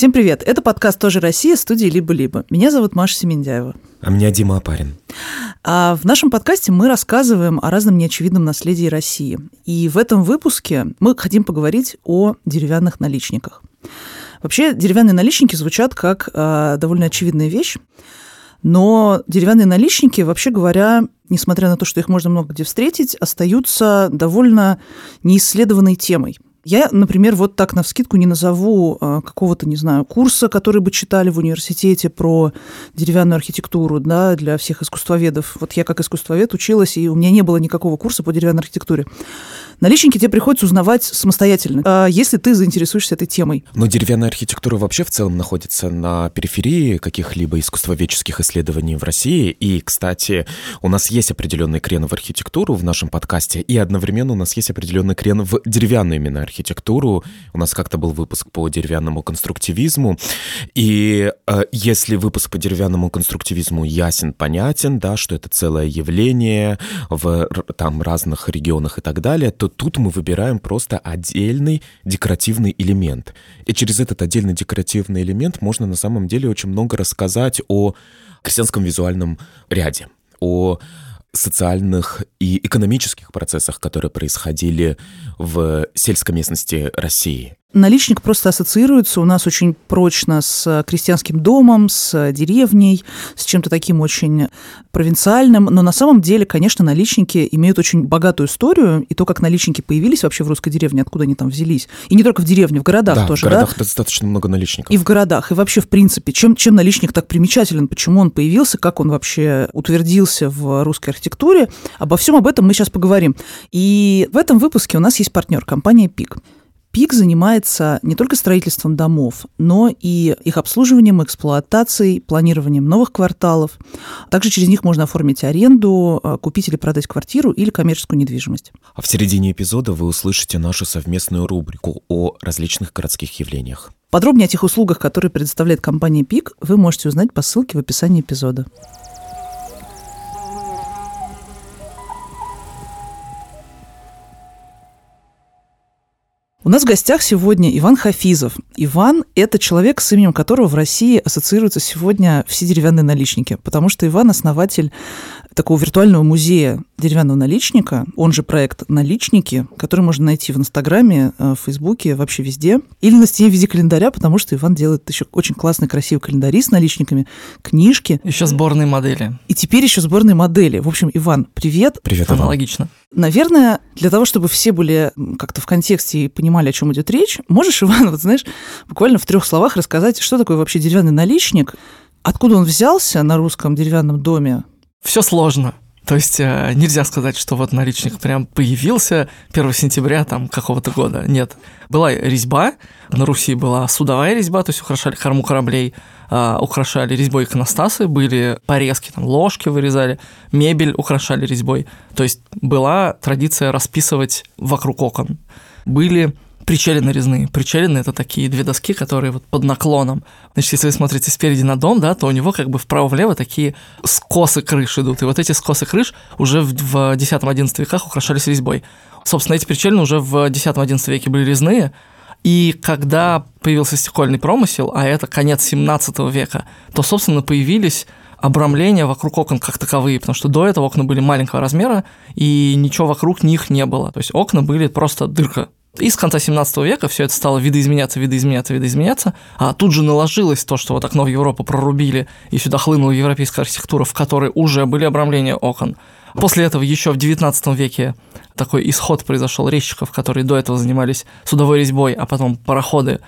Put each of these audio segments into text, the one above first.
Всем привет! Это подкаст «Тоже Россия» студии «Либо-либо». Меня зовут Маша Семендяева. А меня Дима Апарин. А в нашем подкасте мы рассказываем о разном неочевидном наследии России. И в этом выпуске мы хотим поговорить о деревянных наличниках. Вообще, деревянные наличники звучат как э, довольно очевидная вещь, но деревянные наличники, вообще говоря, несмотря на то, что их можно много где встретить, остаются довольно неисследованной темой – я, например, вот так на вскидку не назову а, какого-то, не знаю, курса, который бы читали в университете про деревянную архитектуру да, для всех искусствоведов. Вот я как искусствовед училась, и у меня не было никакого курса по деревянной архитектуре. Наличники тебе приходится узнавать самостоятельно, а если ты заинтересуешься этой темой. Но деревянная архитектура вообще в целом находится на периферии каких-либо искусствоведческих исследований в России. И, кстати, у нас есть определенный крен в архитектуру в нашем подкасте, и одновременно у нас есть определенный крен в деревянную именно архитектуру. У нас как-то был выпуск по деревянному конструктивизму. И э, если выпуск по деревянному конструктивизму ясен, понятен, да, что это целое явление в там разных регионах и так далее, то тут мы выбираем просто отдельный декоративный элемент. И через этот отдельный декоративный элемент можно на самом деле очень много рассказать о крестьянском визуальном ряде, о социальных и экономических процессах, которые происходили в сельской местности России. Наличник просто ассоциируется у нас очень прочно с крестьянским домом, с деревней, с чем-то таким очень провинциальным. Но на самом деле, конечно, наличники имеют очень богатую историю. И то, как наличники появились вообще в русской деревне, откуда они там взялись. И не только в деревне, в городах да, тоже. В городах да? достаточно много наличников. И в городах. И вообще, в принципе, чем, чем наличник так примечателен, почему он появился, как он вообще утвердился в русской архитектуре. Обо всем об этом мы сейчас поговорим. И в этом выпуске у нас есть партнер, компания «Пик». ПИК занимается не только строительством домов, но и их обслуживанием, эксплуатацией, планированием новых кварталов. Также через них можно оформить аренду, э, купить или продать квартиру или коммерческую недвижимость. А в середине эпизода вы услышите нашу совместную рубрику о различных городских явлениях. Подробнее о тех услугах, которые предоставляет компания ПИК, вы можете узнать по ссылке в описании эпизода. У нас в гостях сегодня Иван Хафизов. Иван – это человек, с именем которого в России ассоциируются сегодня все деревянные наличники, потому что Иван – основатель такого виртуального музея деревянного наличника, он же проект «Наличники», который можно найти в Инстаграме, э, в Фейсбуке, вообще везде. Или на стене в виде календаря, потому что Иван делает еще очень классный, красивый календари с наличниками, книжки. Еще сборные модели. И теперь еще сборные модели. В общем, Иван, привет. Привет, Иван. Аналогично. Наверное, для того, чтобы все были как-то в контексте и понимали, о чем идет речь, можешь, Иван, вот знаешь, буквально в трех словах рассказать, что такое вообще деревянный наличник, откуда он взялся на русском деревянном доме, все сложно. То есть э, нельзя сказать, что вот наличник прям появился 1 сентября там какого-то года. Нет. Была резьба, на Руси была судовая резьба, то есть украшали корму кораблей, э, украшали резьбой иконостасы, были порезки, там ложки вырезали, мебель украшали резьбой. То есть была традиция расписывать вокруг окон. Были причали нарезные. Причалины – это такие две доски, которые вот под наклоном. Значит, если вы смотрите спереди на дом, да, то у него как бы вправо-влево такие скосы крыш идут. И вот эти скосы крыш уже в 10-11 веках украшались резьбой. Собственно, эти причалины уже в 10-11 веке были резные, и когда появился стекольный промысел, а это конец 17 века, то, собственно, появились обрамления вокруг окон как таковые, потому что до этого окна были маленького размера, и ничего вокруг них не было. То есть окна были просто дырка и с конца 17 века все это стало видоизменяться, видоизменяться, видоизменяться, а тут же наложилось то, что вот окно в Европу прорубили, и сюда хлынула европейская архитектура, в которой уже были обрамления окон. После этого еще в 19 веке такой исход произошел резчиков, которые до этого занимались судовой резьбой, а потом пароходы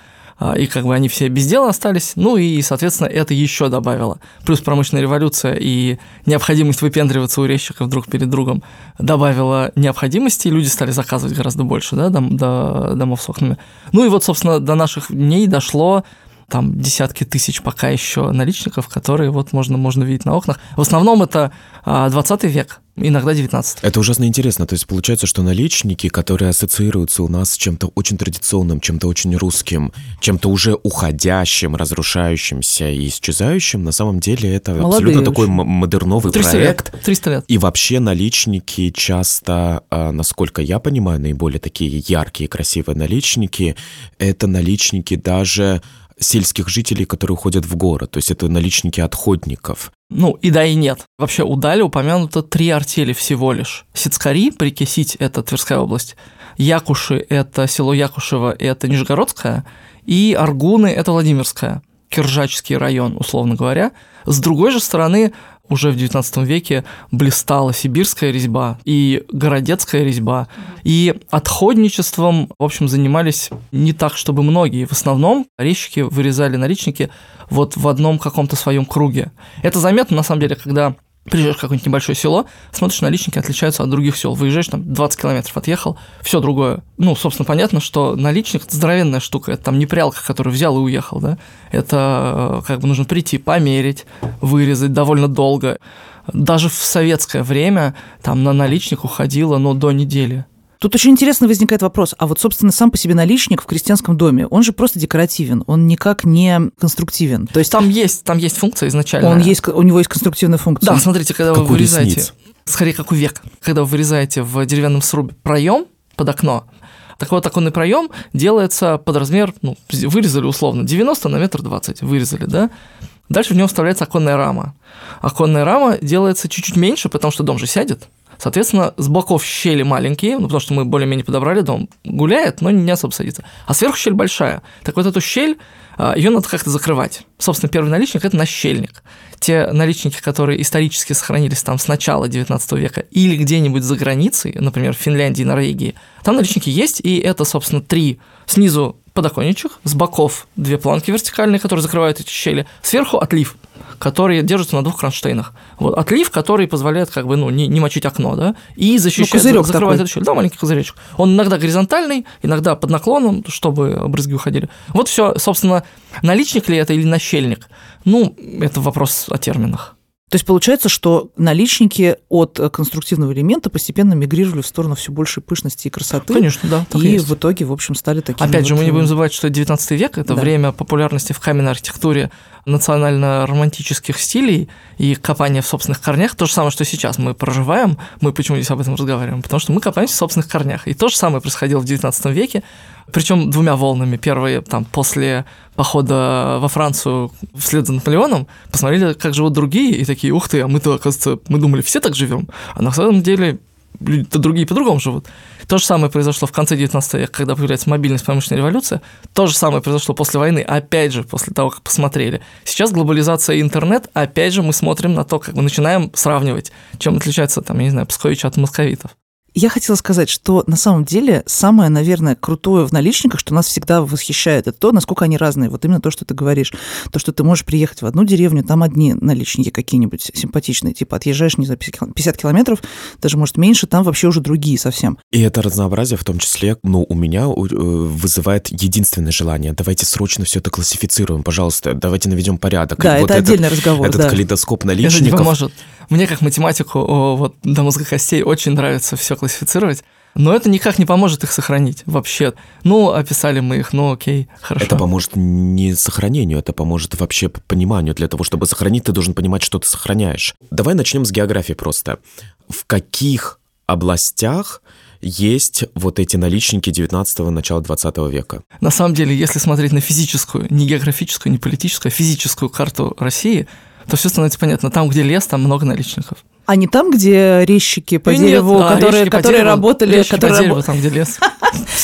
и как бы они все без дела остались, ну и, соответственно, это еще добавило. Плюс промышленная революция и необходимость выпендриваться у резчиков друг перед другом добавила необходимости, и люди стали заказывать гораздо больше, да, дом, до домов с окнами. Ну и вот, собственно, до наших дней дошло там десятки тысяч пока еще наличников, которые вот можно, можно видеть на окнах. В основном это 20 а, век, Иногда 19. Это ужасно интересно. То есть получается, что наличники, которые ассоциируются у нас с чем-то очень традиционным, чем-то очень русским, чем-то уже уходящим, разрушающимся и исчезающим, на самом деле это Молодые абсолютно очень. такой модерновый 300 проект. Лет. 300 лет. И вообще наличники часто, а, насколько я понимаю, наиболее такие яркие, красивые наличники, это наличники даже сельских жителей, которые уходят в город. То есть это наличники отходников. Ну, и да, и нет. Вообще у Дали упомянуто три артели всего лишь. Сицкари, Прикисить – это Тверская область, Якуши – это село Якушево, это Нижегородская, и Аргуны – это Владимирская, Киржачский район, условно говоря. С другой же стороны, уже в XIX веке блистала сибирская резьба и городецкая резьба. И отходничеством, в общем, занимались не так, чтобы многие. В основном резчики вырезали наличники вот в одном каком-то своем круге. Это заметно, на самом деле, когда приезжаешь в какое-нибудь небольшое село, смотришь, наличники отличаются от других сел. Выезжаешь, там 20 километров отъехал, все другое. Ну, собственно, понятно, что наличник – это здоровенная штука. Это там не прялка, который взял и уехал, да. Это э, как бы нужно прийти, померить, вырезать довольно долго. Даже в советское время там на наличник уходило, ну, до недели. Тут очень интересно возникает вопрос, а вот, собственно, сам по себе наличник в крестьянском доме, он же просто декоративен, он никак не конструктивен. То есть там есть, там есть функция изначально. Он есть, у него есть конструктивная функция. Да, смотрите, когда как вы вырезаете, ресниц. скорее как у век, когда вы вырезаете в деревянном срубе проем под окно, так вот, оконный проем делается под размер, ну, вырезали условно, 90 на метр 20, вырезали, да? Дальше в него вставляется оконная рама. Оконная рама делается чуть-чуть меньше, потому что дом же сядет, Соответственно, с боков щели маленькие, ну, потому что мы более-менее подобрали дом, гуляет, но не особо садится. А сверху щель большая. Так вот эту щель, а, ее надо как-то закрывать. Собственно, первый наличник – это нащельник. Те наличники, которые исторически сохранились там с начала 19 века или где-нибудь за границей, например, в Финляндии, Норвегии, там наличники есть, и это, собственно, три снизу подоконничек, с боков две планки вертикальные, которые закрывают эти щели, сверху отлив – которые держатся на двух кронштейнах. Вот, отлив, который позволяет как бы, ну, не, не мочить окно, да, и защищать, ну, закрывает эту щель. Да, маленький козыречек. Он иногда горизонтальный, иногда под наклоном, чтобы брызги уходили. Вот все, собственно, наличник ли это или нащельник? Ну, это вопрос о терминах. То есть получается, что наличники от конструктивного элемента постепенно мигрировали в сторону все большей пышности и красоты. Конечно, да. И, и в итоге, в общем, стали такими. Опять вот... же, мы не будем забывать, что 19 век это да. время популярности в каменной архитектуре национально-романтических стилей и копания в собственных корнях. То же самое, что сейчас мы проживаем. Мы почему здесь об этом разговариваем? Потому что мы копаемся в собственных корнях. И то же самое происходило в 19 веке. Причем двумя волнами. Первые там после похода во Францию вслед за Наполеоном посмотрели, как живут другие, и такие, ух ты, а мы-то, оказывается, мы думали, все так живем, а на самом деле люди-то другие по-другому живут. То же самое произошло в конце 19 века, когда появляется мобильность, промышленная революция. То же самое произошло после войны, опять же, после того, как посмотрели. Сейчас глобализация и интернет, опять же, мы смотрим на то, как мы начинаем сравнивать, чем отличается, там, я не знаю, псковичи от московитов. Я хотела сказать, что на самом деле самое, наверное, крутое в наличниках, что нас всегда восхищает, это то, насколько они разные. Вот именно то, что ты говоришь. То, что ты можешь приехать в одну деревню, там одни наличники какие-нибудь симпатичные, типа отъезжаешь, не за 50 километров, даже, может, меньше, там вообще уже другие совсем. И это разнообразие в том числе, ну, у меня э, вызывает единственное желание. Давайте срочно все это классифицируем, пожалуйста, давайте наведем порядок. Да, вот это этот, отдельный разговор. Этот да. калейдоскоп наличников. Это не поможет. Мне как математику вот, до мозга костей очень нравится все классифицировать. Но это никак не поможет их сохранить вообще. Ну, описали мы их, ну окей, хорошо. Это поможет не сохранению, это поможет вообще пониманию. Для того, чтобы сохранить, ты должен понимать, что ты сохраняешь. Давай начнем с географии просто. В каких областях есть вот эти наличники 19-го, начала 20 века. На самом деле, если смотреть на физическую, не географическую, не политическую, а физическую карту России, то все становится понятно. Там, где лес, там много наличников. А не там, где резчики по и дереву, нет, которые, которые дереву, работали, которые, по дереву, там, где лес.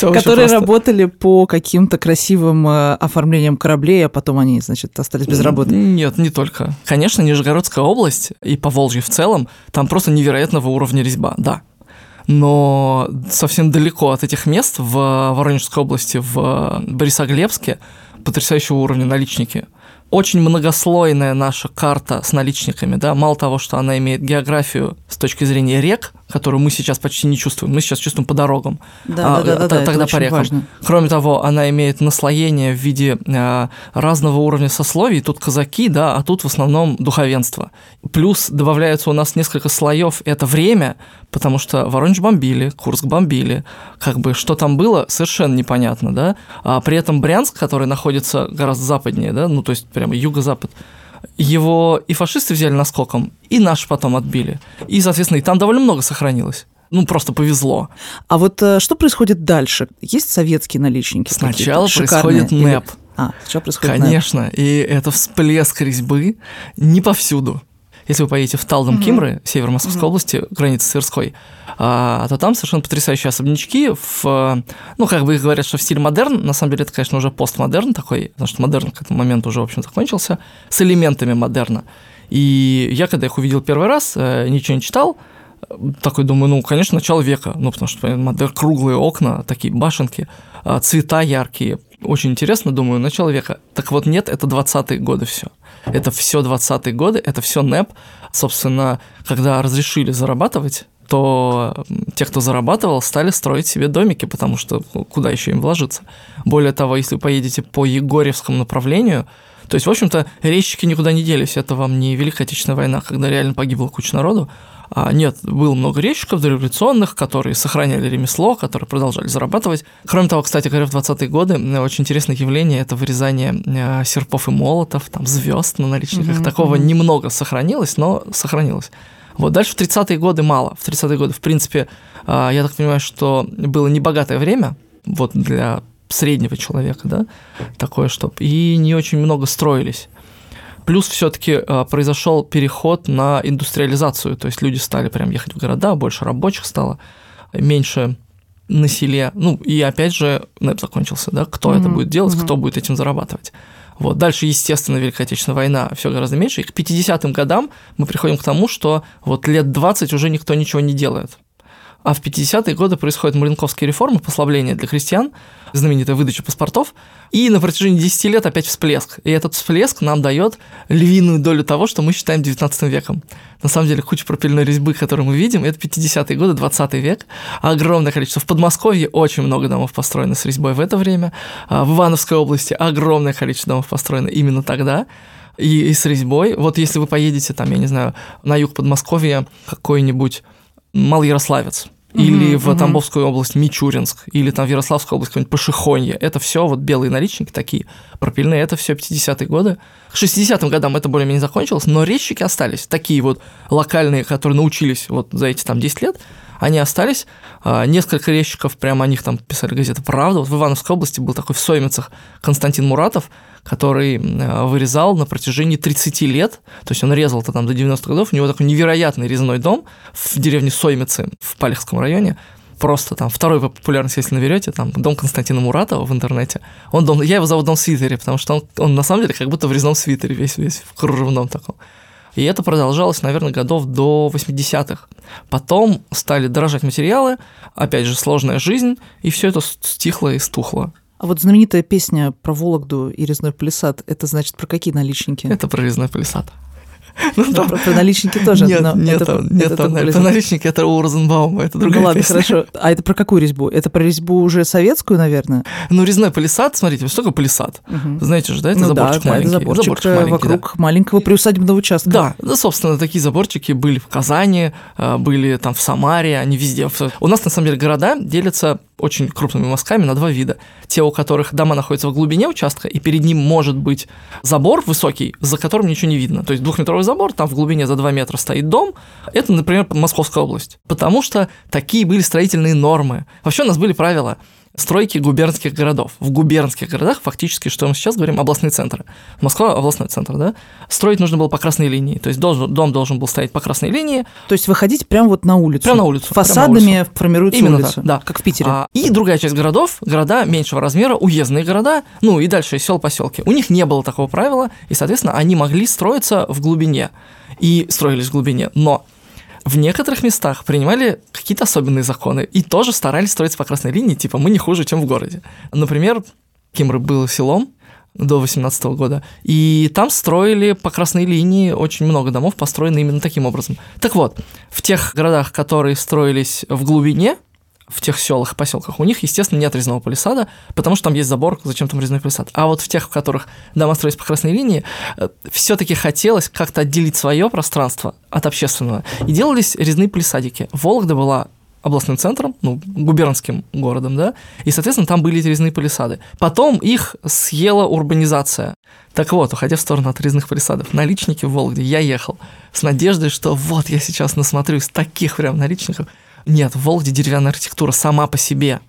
которые работали по каким-то красивым э, оформлениям кораблей, а потом они, значит, остались без работы. Нет, не только. Конечно, Нижегородская область и Поволжье в целом, там просто невероятного уровня резьба, да. Но совсем далеко от этих мест в Воронежской области, в Борисоглебске, потрясающего уровня наличники – очень многослойная наша карта с наличниками, да, мало того, что она имеет географию с точки зрения рек, которую мы сейчас почти не чувствуем, мы сейчас чувствуем по дорогам, да, а, да, да, да, тогда по рекам. Важно. Кроме того, она имеет наслоение в виде а, разного уровня сословий, тут казаки, да, а тут в основном духовенство. Плюс добавляется у нас несколько слоев, это время, потому что Воронеж бомбили, Курск бомбили, как бы что там было, совершенно непонятно, да, а при этом Брянск, который находится гораздо западнее, да, ну то есть прямо юго-запад, его и фашисты взяли наскоком, и наши потом отбили. И, соответственно, и там довольно много сохранилось. Ну, просто повезло. А вот э, что происходит дальше? Есть советские наличники? Сначала происходит НЭП. А, сначала происходит Конечно, и это всплеск резьбы не повсюду. Если вы поедете в Талдом угу. Кимры, север Московской угу. области, граница с Тверской, а, то там совершенно потрясающие особнячки в, ну, как бы их говорят, что в стиле модерн, на самом деле это, конечно, уже постмодерн такой, потому что модерн к этому моменту уже, в общем, закончился, с элементами модерна. И я, когда их увидел первый раз, э, ничего не читал, такой думаю, ну, конечно, начало века, ну, потому что модель круглые окна, такие башенки, а, цвета яркие. Очень интересно, думаю, начало века. Так вот, нет, это 20-е годы все. Это все 20-е годы, это все НЭП. Собственно, когда разрешили зарабатывать, то те, кто зарабатывал, стали строить себе домики, потому что куда еще им вложиться. Более того, если вы поедете по Егорьевскому направлению, то есть, в общем-то, резчики никуда не делись. Это вам не Великая Отечественная война, когда реально погибла куча народу. А нет, было много резчиков дореволюционных, которые сохраняли ремесло, которые продолжали зарабатывать. Кроме того, кстати говоря, в 20-е годы очень интересное явление – это вырезание э, серпов и молотов, там, звезд на наличниках. Mm-hmm. Такого mm-hmm. немного сохранилось, но сохранилось. Вот дальше в 30-е годы мало. В 30-е годы, в принципе, э, я так понимаю, что было небогатое время вот для среднего человека, да, такое, чтобы и не очень много строились. Плюс все-таки э, произошел переход на индустриализацию, то есть люди стали прям ехать в города, больше рабочих стало, меньше на селе. Ну, и опять же, НЭП закончился, да, кто mm-hmm. это будет делать, mm-hmm. кто будет этим зарабатывать. Вот. Дальше, естественно, Великая Отечественная война все гораздо меньше. И к 50-м годам мы приходим к тому, что вот лет 20 уже никто ничего не делает. А в 50-е годы происходят маленковские реформы, послабления для крестьян, знаменитая выдача паспортов, и на протяжении 10 лет опять всплеск. И этот всплеск нам дает львиную долю того, что мы считаем 19 веком. На самом деле, куча пропильной резьбы, которую мы видим, это 50-е годы, 20 век. Огромное количество. В Подмосковье очень много домов построено с резьбой в это время. А в Ивановской области огромное количество домов построено именно тогда и, и с резьбой. Вот если вы поедете там, я не знаю, на юг Подмосковья, какой-нибудь Малоярославец, или mm-hmm, в Тамбовскую область Мичуринск, или там в Ярославскую область какое-нибудь Пашихонье. Это все вот белые наличники такие, пропильные, это все 50-е годы. К 60-м годам это более-менее закончилось, но резчики остались, такие вот локальные, которые научились вот за эти там 10 лет, они остались. А, несколько резчиков, прямо о них там писали газеты «Правда». Вот в Ивановской области был такой в Соймицах Константин Муратов, который э, вырезал на протяжении 30 лет, то есть он резал это там до 90-х годов, у него такой невероятный резной дом в деревне Соймицы в Палехском районе, просто там второй по популярности, если наберете, там дом Константина Муратова в интернете. Он дом, я его зову дом свитере, потому что он, он на самом деле как будто в резном свитере весь, весь в кружевном таком. И это продолжалось, наверное, годов до 80-х. Потом стали дорожать материалы, опять же, сложная жизнь, и все это стихло и стухло. А вот знаменитая песня про Вологду и резной палисад, это значит про какие наличники? Это про резной палисад. Ну, там... про, про наличники тоже. Нет, но нет, это, нет, это, там, это наличники это у Розенбаума, это другая Ну ладно, песня. хорошо. А это про какую резьбу? Это про резьбу уже советскую, наверное? Ну, резной палисад, смотрите, что такое палисад? Угу. Знаете же, да, это ну, заборчик да, маленький. Да, это заборчик, заборчик маленький, вокруг да. маленького приусадебного участка. Да, да, собственно, такие заборчики были в Казани, а, были там в Самаре, они везде. У нас, на самом деле, города делятся очень крупными мазками на два вида. Те, у которых дома находятся в глубине участка, и перед ним может быть забор высокий, за которым ничего не видно. То есть двухметровый забор, там в глубине за 2 метра стоит дом. Это, например, Московская область. Потому что такие были строительные нормы. Вообще у нас были правила стройки губернских городов. В губернских городах фактически, что мы сейчас говорим, областные центры. Москва – областной центр, да? Строить нужно было по красной линии, то есть должен, дом должен был стоять по красной линии. То есть выходить прямо вот на улицу? Прямо на улицу. Фасадами на улицу. формируется Именно улица, так, да. как в Питере. А, и другая часть городов, города меньшего размера, уездные города, ну и дальше сел поселки. У них не было такого правила, и, соответственно, они могли строиться в глубине и строились в глубине. Но в некоторых местах принимали какие-то особенные законы и тоже старались строиться по красной линии, типа мы не хуже, чем в городе. Например, Кимры был селом до 18 года, и там строили по красной линии очень много домов, построены именно таким образом. Так вот, в тех городах, которые строились в глубине, в тех селах и поселках, у них, естественно, нет резного палисада, потому что там есть забор, зачем там резной палисад. А вот в тех, в которых дома строились по красной линии, э, все-таки хотелось как-то отделить свое пространство от общественного. И делались резные палисадики. Вологда была областным центром, ну, губернским городом, да, и, соответственно, там были эти резные палисады. Потом их съела урбанизация. Так вот, уходя в сторону от резных палисадов, наличники в Вологде я ехал с надеждой, что вот я сейчас насмотрюсь таких прям наличников, нет, в Вологде деревянная архитектура сама по себе.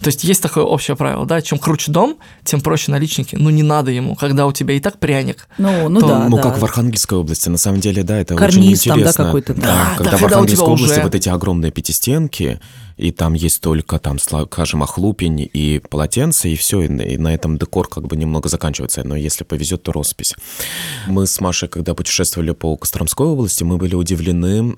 То есть есть такое общее правило, да, чем круче дом, тем проще наличники. Ну, не надо ему, когда у тебя и так пряник. Ну, ну то- да, ну, да. как в Архангельской области, на самом деле, да, это Карниз очень там, да, интересно. какой-то, да. Да, когда да, в Архангельской области уже- вот эти огромные пятистенки, и там есть только, там, скажем, охлупень и полотенце, и все, и на- этом декор как бы немного заканчивается, но если повезет, то роспись. Мы с Машей, когда путешествовали по Костромской области, мы были удивлены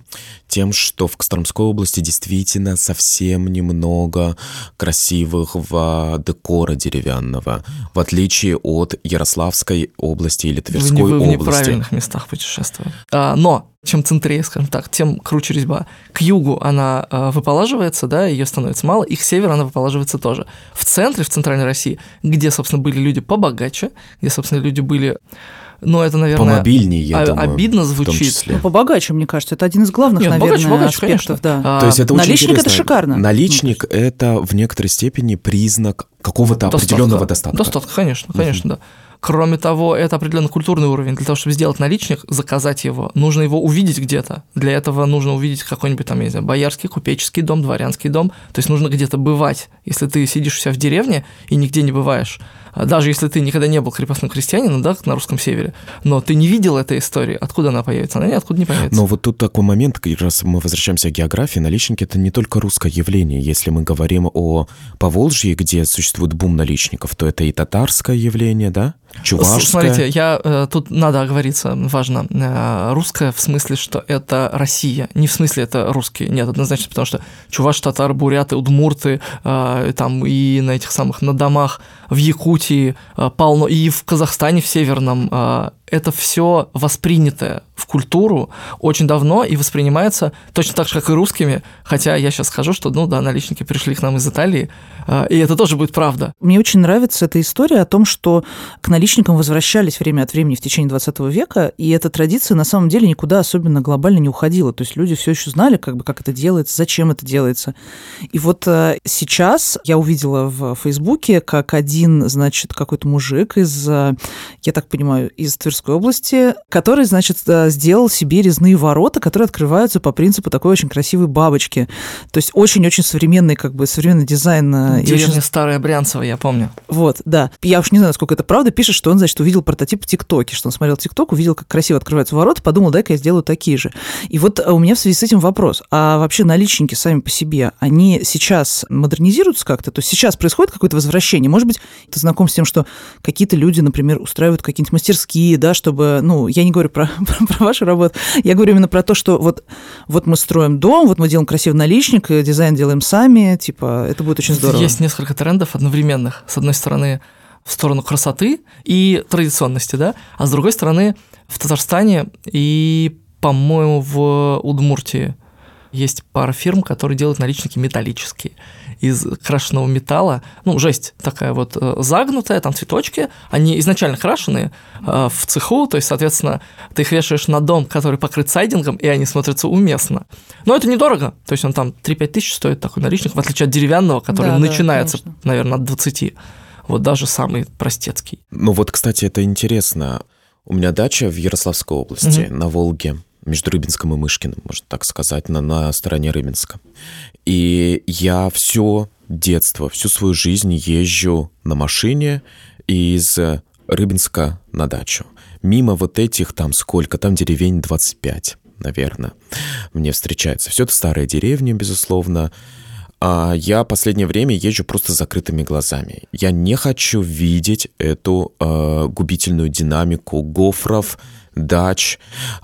тем, что в Костромской области действительно совсем немного красивого декора деревянного, в отличие от Ярославской области или Вы, не- Тверской вы в области. неправильных местах путешествовали. А, но чем центрее, скажем так, тем круче резьба. К югу она а, выполаживается, да, ее становится мало, и к северу она выполаживается тоже. В центре, в центральной России, где, собственно, были люди побогаче, где, собственно, люди были, ну, это, наверное, Помобильнее, я а- думаю. обидно звучит. Ну, побогаче, мне кажется, это один из главных, Нет, наверное, богаче, богаче, аспектов, конечно. да. А, То есть это очень наличник это интересно. шикарно. Наличник это в некоторой степени признак какого-то определенного достатка. Достатка, конечно, конечно, да. Кроме того, это определенно культурный уровень. Для того, чтобы сделать наличник, заказать его, нужно его увидеть где-то. Для этого нужно увидеть какой-нибудь там, я не знаю, боярский, купеческий дом, дворянский дом. То есть нужно где-то бывать. Если ты сидишь у себя в деревне и нигде не бываешь, даже если ты никогда не был крепостным крестьянином, да, на русском севере, но ты не видел этой истории, откуда она появится? Она ниоткуда не появится. Но вот тут такой момент, как раз мы возвращаемся к географии, наличники это не только русское явление. Если мы говорим о Поволжье, где существует бум наличников, то это и татарское явление, да? Чувашское. С- Смотрите, я э, тут надо оговориться, важно. Э, русское в смысле, что это Россия, не в смысле это русские. Нет, однозначно, потому что чуваш, татар, буряты, удмурты, э, там и на этих самых на домах в Якутии э, полно, и в Казахстане в северном. Это все воспринятое в культуру очень давно и воспринимается точно так же, как и русскими. Хотя я сейчас скажу, что, ну да, наличники пришли к нам из Италии, э, и это тоже будет правда. Мне очень нравится эта история о том, что к наличникам возвращались время от времени в течение 20 века, и эта традиция на самом деле никуда особенно глобально не уходила. То есть люди все еще знали, как бы, как это делается, зачем это делается. И вот э, сейчас я увидела в Фейсбуке, как один, значит, какой-то мужик из, э, я так понимаю, из Тверской области, который, значит, э, сделал себе резные ворота, которые открываются по принципу такой очень красивой бабочки. То есть очень-очень современный, как бы, современный дизайн. э, Деревня очень Старая Брянцево, я помню. вот, да. Я уж не знаю, сколько это правда. Пишет, что он, значит, увидел прототип в ТикТоке, что он смотрел ТикТок, увидел, как красиво открываются ворота, подумал, дай-ка я сделаю такие же. И вот э, у меня в связи с этим вопрос. А вообще наличники сами по себе, они сейчас модернизируются как-то? То есть сейчас происходит какое-то возвращение? Может быть, ты знаком с тем, что какие-то люди, например, устраивают какие-нибудь мастерские, да, чтобы, ну, я не говорю про, про, про вашу работу, я говорю именно про то, что вот, вот мы строим дом, вот мы делаем красивый наличник, э, дизайн делаем сами, типа, это будет очень здорово. Есть несколько трендов одновременных. С одной стороны, в сторону красоты и традиционности, да, а с другой стороны, в Татарстане и, по-моему, в Удмуртии есть пара фирм, которые делают наличники металлические из крашеного металла. Ну, жесть такая вот э, загнутая, там цветочки. Они изначально крашеные э, в цеху, то есть, соответственно, ты их вешаешь на дом, который покрыт сайдингом, и они смотрятся уместно. Но это недорого. То есть он там 3-5 тысяч стоит такой наличник, в отличие от деревянного, который Да, да, начинается, конечно. наверное, от 20. Вот даже самый простецкий. Ну вот, кстати, это интересно. У меня дача в Ярославской области, на Волге, между Рыбинском и Мышкиным, можно так сказать, на, на стороне Рыбинска. И я все детство, всю свою жизнь езжу на машине из Рыбинска на дачу. Мимо вот этих там сколько, там деревень 25, наверное, мне встречается. Все это старые деревни, безусловно. А я последнее время езжу просто с закрытыми глазами. Я не хочу видеть эту э, губительную динамику гофров, дач,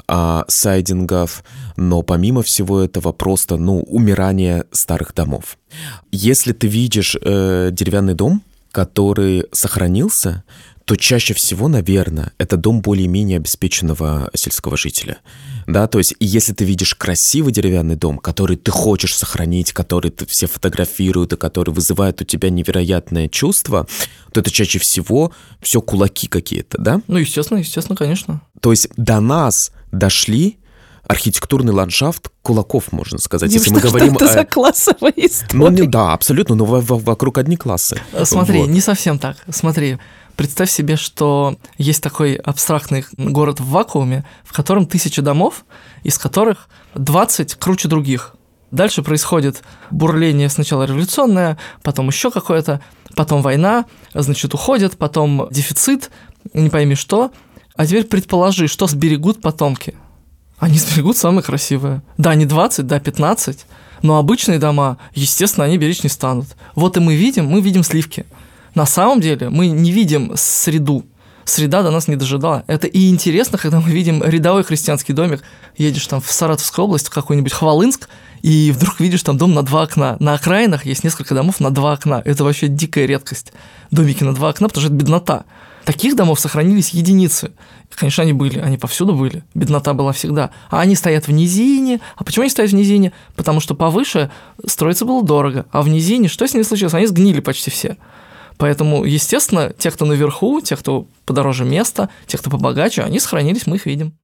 э, сайдингов, но помимо всего этого просто, ну, умирание старых домов. Если ты видишь э, деревянный дом, который сохранился, то чаще всего, наверное, это дом более-менее обеспеченного сельского жителя. Да, то есть, если ты видишь красивый деревянный дом, который ты хочешь сохранить, который ты все фотографируют, и который вызывает у тебя невероятное чувство, то это чаще всего все кулаки какие-то, да? Ну, естественно, естественно, конечно. То есть до нас дошли архитектурный ландшафт кулаков, можно сказать, Дим, если мы говорим... Что это за классовая история? Ну, не, да, абсолютно, но во- во- вокруг одни классы. Смотри, Вот. не совсем так. Смотри, представь себе, что есть такой абстрактный город в вакууме, в котором тысяча домов, из которых 20 круче других. Дальше происходит бурление сначала революционное, потом еще какое-то, потом война, значит, уходят, потом дефицит, не пойми что. А теперь предположи, что сберегут потомки. Они сберегут самые красивые. Да, не 20, да, 15, но обычные дома, естественно, они беречь не станут. Вот и мы видим, мы видим сливки. На самом деле мы не видим среду, среда до нас не дожидала. Это и интересно, когда мы видим рядовой христианский домик, едешь там в Саратовскую область, в какой-нибудь Хвалынск, и вдруг видишь там дом на два окна. На окраинах есть несколько домов на два окна. Это вообще дикая редкость. Домики на два окна, потому что это беднота. Таких домов сохранились единицы. Конечно, они были, они повсюду были. Беднота была всегда. А они стоят в низине. А почему они стоят в низине? Потому что повыше строиться было дорого. А в низине что с ними случилось? Они сгнили почти все. Поэтому, естественно, те, кто наверху, те, кто подороже места, те, кто побогаче, они сохранились, мы их видим.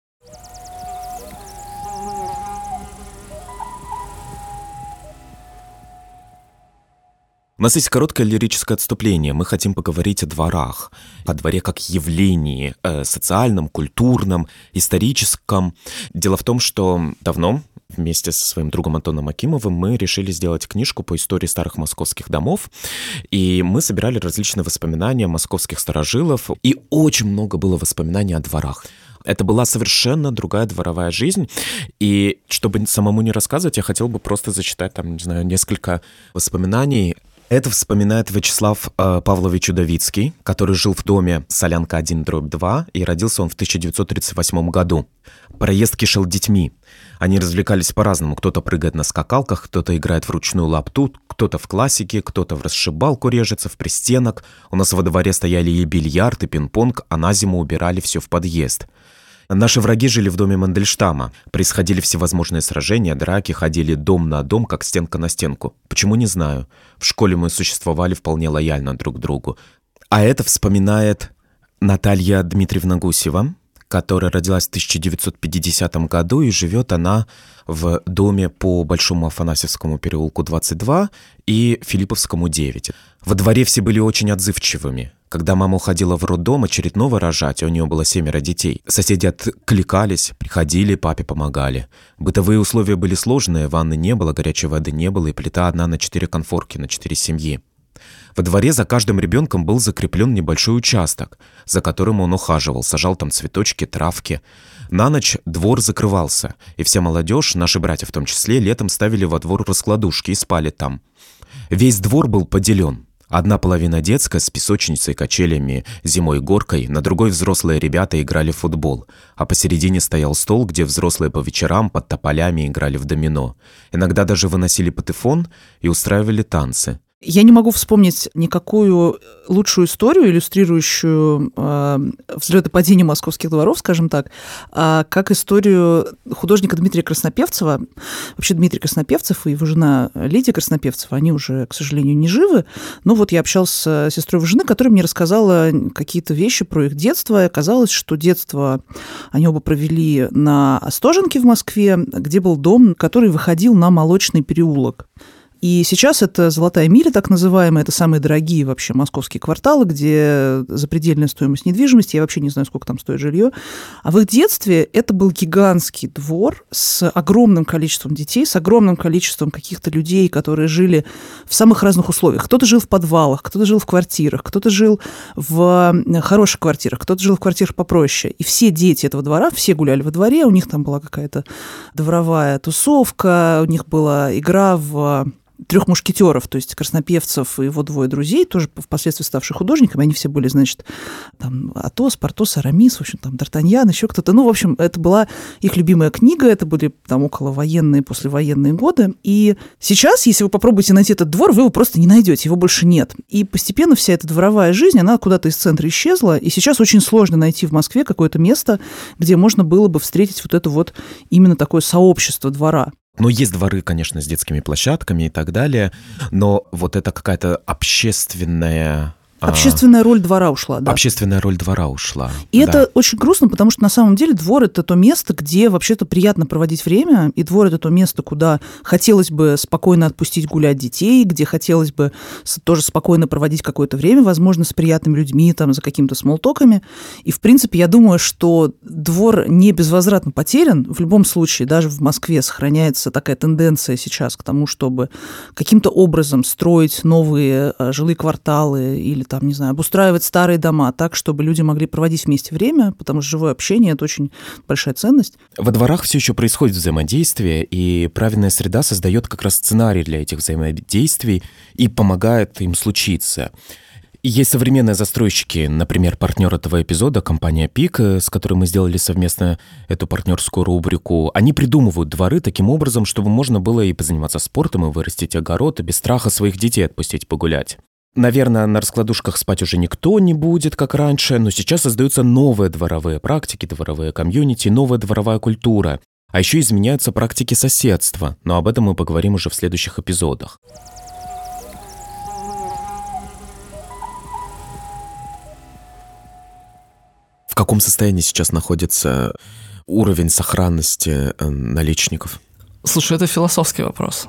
У нас есть короткое лирическое отступление. Мы хотим поговорить о дворах, о дворе как явлении э, социальном, культурном, историческом. Дело в том, что давно вместе со своим другом Антоном Акимовым мы решили сделать книжку по истории старых московских домов, и мы собирали различные воспоминания московских старожилов, и очень много было воспоминаний о дворах. Это была совершенно другая дворовая жизнь. И чтобы самому не рассказывать, я хотел бы просто зачитать там, не знаю, несколько воспоминаний это вспоминает Вячеслав э, Павлович Удовицкий, который жил в доме Солянка 1, дробь 2, и родился он в 1938 году. Проезд кишел детьми. Они развлекались по-разному. Кто-то прыгает на скакалках, кто-то играет в ручную лапту, кто-то в классике, кто-то в расшибалку режется, в пристенок. У нас во дворе стояли и бильярд, и пинг-понг, а на зиму убирали все в подъезд. Наши враги жили в доме Мандельштама. Происходили всевозможные сражения, драки, ходили дом на дом, как стенка на стенку. Почему, не знаю. В школе мы существовали вполне лояльно друг к другу. А это вспоминает Наталья Дмитриевна Гусева, которая родилась в 1950 году, и живет она в доме по Большому Афанасьевскому переулку 22 и Филипповскому 9. Во дворе все были очень отзывчивыми. Когда мама уходила в роддом очередного рожать, а у нее было семеро детей, соседи откликались, приходили, папе помогали. Бытовые условия были сложные, ванны не было, горячей воды не было, и плита одна на четыре конфорки, на четыре семьи. Во дворе за каждым ребенком был закреплен небольшой участок, за которым он ухаживал, сажал там цветочки, травки. На ночь двор закрывался, и вся молодежь, наши братья в том числе, летом ставили во двор раскладушки и спали там. Весь двор был поделен. Одна половина детская с песочницей, качелями, зимой горкой, на другой взрослые ребята играли в футбол, а посередине стоял стол, где взрослые по вечерам под тополями играли в домино. Иногда даже выносили патефон и устраивали танцы. Я не могу вспомнить никакую лучшую историю, иллюстрирующую э, взлет и падение московских дворов, скажем так, э, как историю художника Дмитрия Краснопевцева. Вообще Дмитрий Краснопевцев и его жена Лидия Краснопевцева, они уже, к сожалению, не живы. Но вот я общался с сестрой его жены, которая мне рассказала какие-то вещи про их детство. И оказалось, что детство они оба провели на Остоженке в Москве, где был дом, который выходил на Молочный переулок. И сейчас это «Золотая миля», так называемая, это самые дорогие вообще московские кварталы, где запредельная стоимость недвижимости, я вообще не знаю, сколько там стоит жилье. А в их детстве это был гигантский двор с огромным количеством детей, с огромным количеством каких-то людей, которые жили в самых разных условиях. Кто-то жил в подвалах, кто-то жил в квартирах, кто-то жил в хороших квартирах, кто-то жил в квартирах попроще. И все дети этого двора, все гуляли во дворе, у них там была какая-то дворовая тусовка, у них была игра в трех мушкетеров, то есть краснопевцев и его двое друзей, тоже впоследствии ставших художниками, они все были, значит, там Атос, Портос, Арамис, в общем, там Д'Артаньян, еще кто-то. Ну, в общем, это была их любимая книга, это были там около военные, послевоенные годы. И сейчас, если вы попробуете найти этот двор, вы его просто не найдете, его больше нет. И постепенно вся эта дворовая жизнь, она куда-то из центра исчезла, и сейчас очень сложно найти в Москве какое-то место, где можно было бы встретить вот это вот именно такое сообщество двора. Ну, есть дворы, конечно, с детскими площадками и так далее, но вот это какая-то общественная Общественная роль двора ушла, да. Общественная роль двора ушла. И да. это очень грустно, потому что на самом деле двор это то место, где вообще-то приятно проводить время, и двор это то место, куда хотелось бы спокойно отпустить гулять детей, где хотелось бы тоже спокойно проводить какое-то время, возможно, с приятными людьми, там, за какими-то смолтоками. И, в принципе, я думаю, что двор не безвозвратно потерян. В любом случае, даже в Москве сохраняется такая тенденция сейчас к тому, чтобы каким-то образом строить новые э, жилые кварталы или там, не знаю, обустраивать старые дома так, чтобы люди могли проводить вместе время, потому что живое общение – это очень большая ценность. Во дворах все еще происходит взаимодействие, и правильная среда создает как раз сценарий для этих взаимодействий и помогает им случиться. Есть современные застройщики, например, партнер этого эпизода, компания ПИК, э, с которой мы сделали совместно эту партнерскую рубрику. Они придумывают дворы таким образом, чтобы можно было и позаниматься спортом, и вырастить огород, и без страха своих детей отпустить погулять. Наверное, на раскладушках спать уже никто не будет, как раньше, но сейчас создаются новые дворовые практики, дворовые комьюнити, новая дворовая культура. А еще изменяются практики соседства, но об этом мы поговорим уже в следующих эпизодах. В каком состоянии сейчас находится уровень сохранности э, наличников? Слушай, это философский вопрос.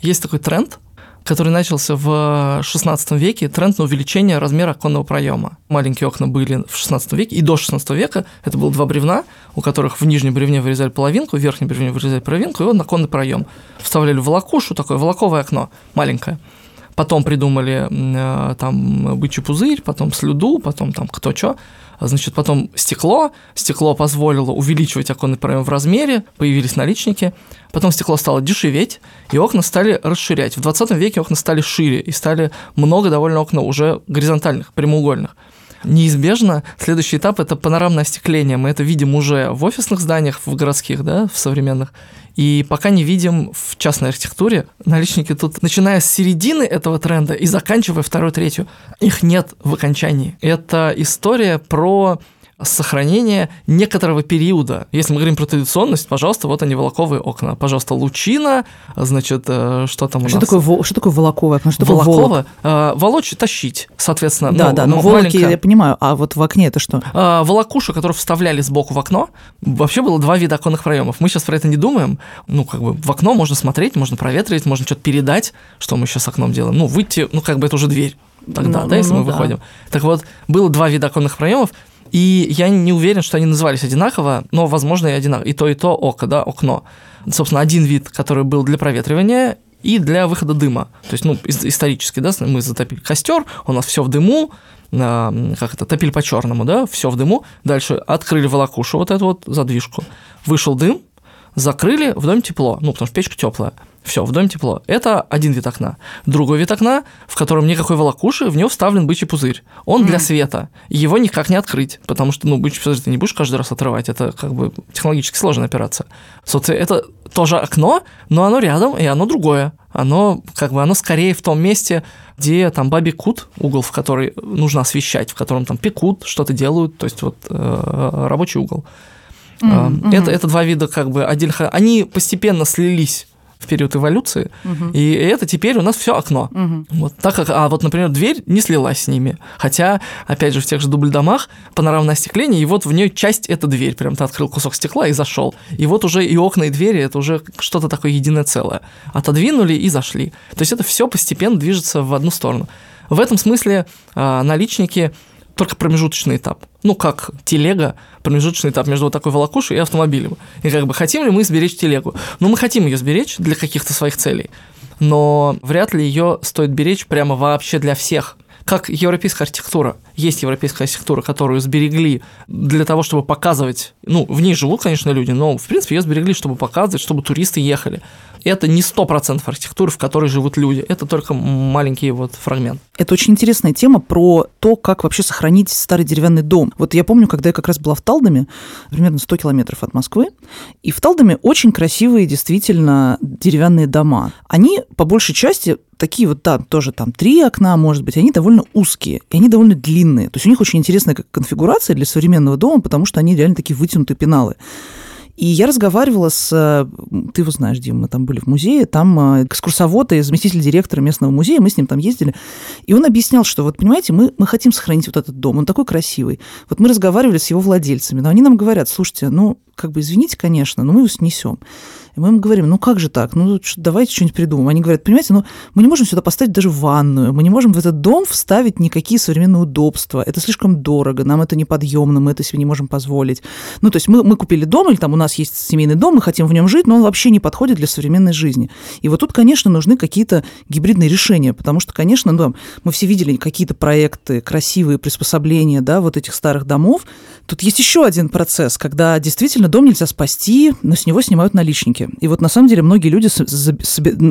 Есть такой тренд, который начался в 16 веке, тренд на увеличение размера оконного проема. Маленькие окна были в 16 веке, и до 16 века это было два бревна, у которых в нижнем бревне вырезали половинку, в верхнем бревне вырезали половинку, и вот оконный проем. Вставляли волокушу, такое волоковое окно, маленькое. Потом придумали э, там бычий пузырь, потом слюду, потом там кто что. Значит, потом стекло. Стекло позволило увеличивать оконный проем в размере, появились наличники. Потом стекло стало дешеветь, и окна стали расширять. В 20 веке окна стали шире, и стали много довольно окна уже горизонтальных, прямоугольных. Неизбежно следующий этап – это панорамное остекление. Мы это видим уже в офисных зданиях, в городских, да, в современных. И пока не видим в частной архитектуре. Наличники тут, начиная с середины этого тренда и заканчивая второй, третью, их нет в окончании. Это история про сохранение некоторого периода. Если мы говорим про традиционность, пожалуйста, вот они волоковые окна. Пожалуйста, лучина, значит, э, что там у Что нас? такое, что такое волоковое окно? Что такое волок? Волоково, э, волочь, тащить, соответственно. Да, ну, да, но м- волоки я понимаю, а вот в окне это что? А, волокушу, которую вставляли сбоку в окно, вообще было два вида оконных проемов. Мы сейчас про это не думаем. Ну, как бы в окно можно смотреть, можно проветривать, можно что-то передать, что мы сейчас с окном делаем. Ну, выйти, ну, как бы это уже дверь тогда, Ну, да, ну, если ну, мы да. выходим. Так вот, было два вида оконных проемов, и я не уверен, что они назывались одинаково, но, возможно, и одинаково. И то, и то око, да, окно. Собственно, один вид, который был для проветривания, и для выхода дыма. То есть, ну, ис- исторически, да, мы затопили костер, у нас все в дыму, а, как это, топили по черному, да, все в дыму. Дальше открыли волокушу, вот эту вот задвижку. Вышел дым, закрыли, в доме тепло, ну, потому что печка теплая. Все, в доме тепло. Это один вид окна. Другой вид окна, в котором никакой волокуши, в него вставлен бычий пузырь. Он для света. Его никак не открыть, потому что, ну, бычий пузырь ты не будешь каждый раз отрывать. Это как бы технологически сложная операция. Собственно, это тоже окно, но оно рядом, и оно другое. Оно, как бы, оно скорее в том месте, где там баби кут, угол, в который нужно освещать, в котором там пекут, что-то делают, то есть вот э, рабочий угол. Мгм, Это, это два вида как бы отдельных. Они постепенно слились в период эволюции, Мгм. и это теперь у нас все окно. Мгм. Вот так как, а вот, например, дверь не слилась с ними. Хотя, опять же, в тех же дубль-домах панорамное остекление, и вот в нее часть это дверь. Прям ты открыл кусок стекла и зашел. И вот уже и окна, и двери это уже что-то такое единое целое. Отодвинули и зашли. То есть это все постепенно движется в одну сторону. В этом смысле а, наличники только промежуточный этап. Ну, как телега, промежуточный этап между вот такой волокушей и автомобилем. И как бы хотим ли мы сберечь телегу? Ну, мы хотим ее сберечь для каких-то своих целей, но вряд ли ее стоит беречь прямо вообще для всех. Как европейская архитектура. Есть европейская архитектура, которую сберегли для того, чтобы показывать... Ну, в ней живут, конечно, люди, но, в принципе, ее сберегли, чтобы показывать, чтобы туристы ехали. Это не 100% архитектуры, в которой живут люди. Это только маленький вот фрагмент. Это очень интересная тема про то, как вообще сохранить старый деревянный дом. Вот я помню, когда я как раз была в Талдоме, примерно 100 километров от Москвы, и в Талдоме очень красивые действительно деревянные дома. Они, по большей части, такие вот, да, тоже там три окна, может быть, они довольно узкие, и они довольно длинные. То есть у них очень интересная конфигурация для современного дома, потому что они реально такие вытянутые пеналы. И я разговаривала с... э, Ты его знаешь, Дим, мы там были в музее, там э, экскурсовод и заместитель директора местного музея, мы с ним там ездили, и он объяснял, что вот, понимаете, мы, мы хотим сохранить вот этот дом, он такой красивый. Вот мы разговаривали с его владельцами, но они нам говорят, слушайте, ну, как бы, извините, конечно, но мы его снесем. И мы им говорим, ну как же так, ну давайте что-нибудь придумаем. Они говорят, понимаете, ну мы не можем сюда поставить даже ванную, мы не можем в этот дом вставить никакие современные удобства, это слишком дорого, нам это неподъемно, мы это себе не можем позволить. Ну то есть мы, мы купили дом, или там у нас есть семейный дом, мы хотим в нем жить, но он вообще не подходит для современной жизни. И вот тут, конечно, нужны какие-то гибридные решения, потому что, конечно, ну, мы все видели какие-то проекты, красивые приспособления, да, вот этих старых домов. Тут есть еще один процесс, когда действительно дом нельзя спасти, но с него снимают наличники. И вот на самом деле многие люди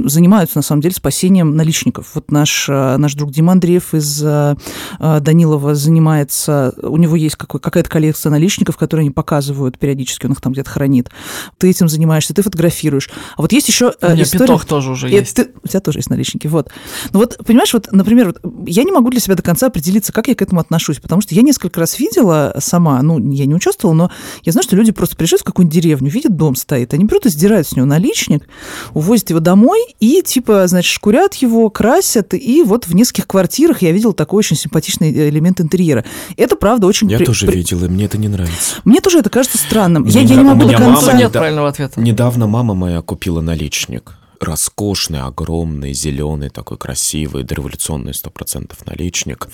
занимаются на самом деле спасением наличников. Вот наш, э, наш друг Дима Андреев из э, э, Данилова занимается, у него есть какая-то коллекция наличников, которые они показывают периодически, он их там где-то хранит. Ты этим занимаешься, ты фотографируешь. А вот есть еще У э, меня история... пяток тоже уже И есть. ты- у тебя тоже есть наличники, вот. Ну вот, понимаешь, вот, например, вот, я не могу для себя до конца определиться, как я к этому отношусь, потому что я несколько раз видела сама, ну, я не участвовала, но я знаю, что люди просто приезжают в какую-нибудь деревню, видят дом стоит, они берут и сдирают с него наличник, увозят его домой и, типа, значит, шкурят его, красят, и вот в нескольких квартирах я видела такой очень симпатичный элемент интерьера. Это, правда, очень... Я при- тоже при- видел, и мне это не нравится. Мне тоже это кажется странным. Я, Мне я не могу до конца... мама Нет правильного ответа. Недавно мама моя купила наличник. Роскошный, огромный, зеленый, такой красивый, дореволюционный сто процентов наличник.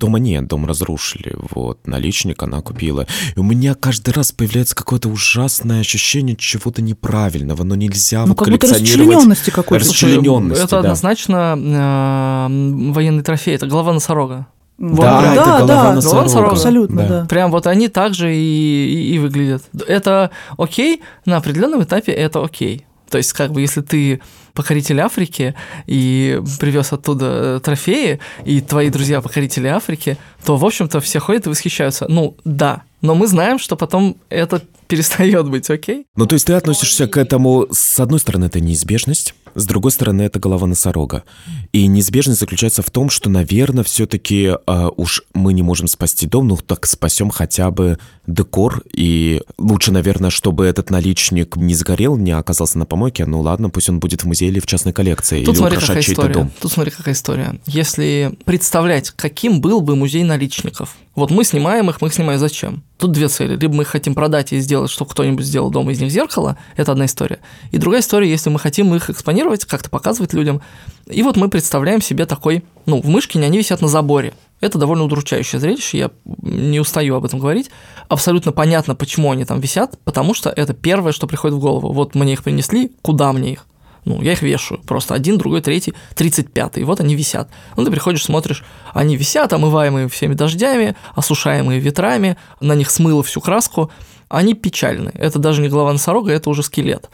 Дома нет, дом разрушили. Вот, наличник она купила. И у меня каждый раз появляется какое-то ужасное ощущение чего-то неправильного, но нельзя Ну, вот как будто коллекционировать. расчлененности какой-то. Расчлен- расчленённости, это да. однозначно э, военный трофей, это голова носорога. Вот Да, прям. это голова да, носорога. носорога. Абсолютно, Да. да. Прям вот они так же и, и, и выглядят. Это окей, на определенном этапе это окей. То есть, как бы, если ты покоритель Африки и привез оттуда э, трофеи, и твои друзья покорители Африки, то, в общем-то, все ходят и восхищаются. Ну, да. Но мы знаем, что потом это перестает быть окей. Ну, то есть ты относишься к этому, с одной стороны, это неизбежность, с другой стороны, это голова носорога. И неизбежность заключается в том, что, наверное, все-таки уж мы не можем спасти дом, ну так спасем хотя бы декор. И лучше, наверное, чтобы этот наличник не сгорел, не оказался на помойке. Ну ладно, пусть он будет в музее или в частной коллекции, Тут или смотри, украшать какая чей-то история. дом. Тут смотри, какая история. Если представлять, каким был бы музей наличников. Вот мы снимаем их, мы их снимаем зачем? Тут две цели. Либо мы хотим продать и сделать, чтобы кто-нибудь сделал дома из них зеркало, это одна история. И другая история, если мы хотим их экспонировать, как-то показывать людям. И вот мы представляем себе такой, ну, в Мышкине они висят на заборе. Это довольно удручающее зрелище, я не устаю об этом говорить. Абсолютно понятно, почему они там висят, потому что это первое, что приходит в голову. Вот мне их принесли, куда мне их? Ну, я их вешаю. Просто один, другой, третий, тридцать пятый. Вот они висят. Ну, ты приходишь, смотришь, они висят, омываемые всеми дождями, осушаемые ветрами, на них смыло всю краску. Они печальны. Это даже не голова носорога, это уже скелет.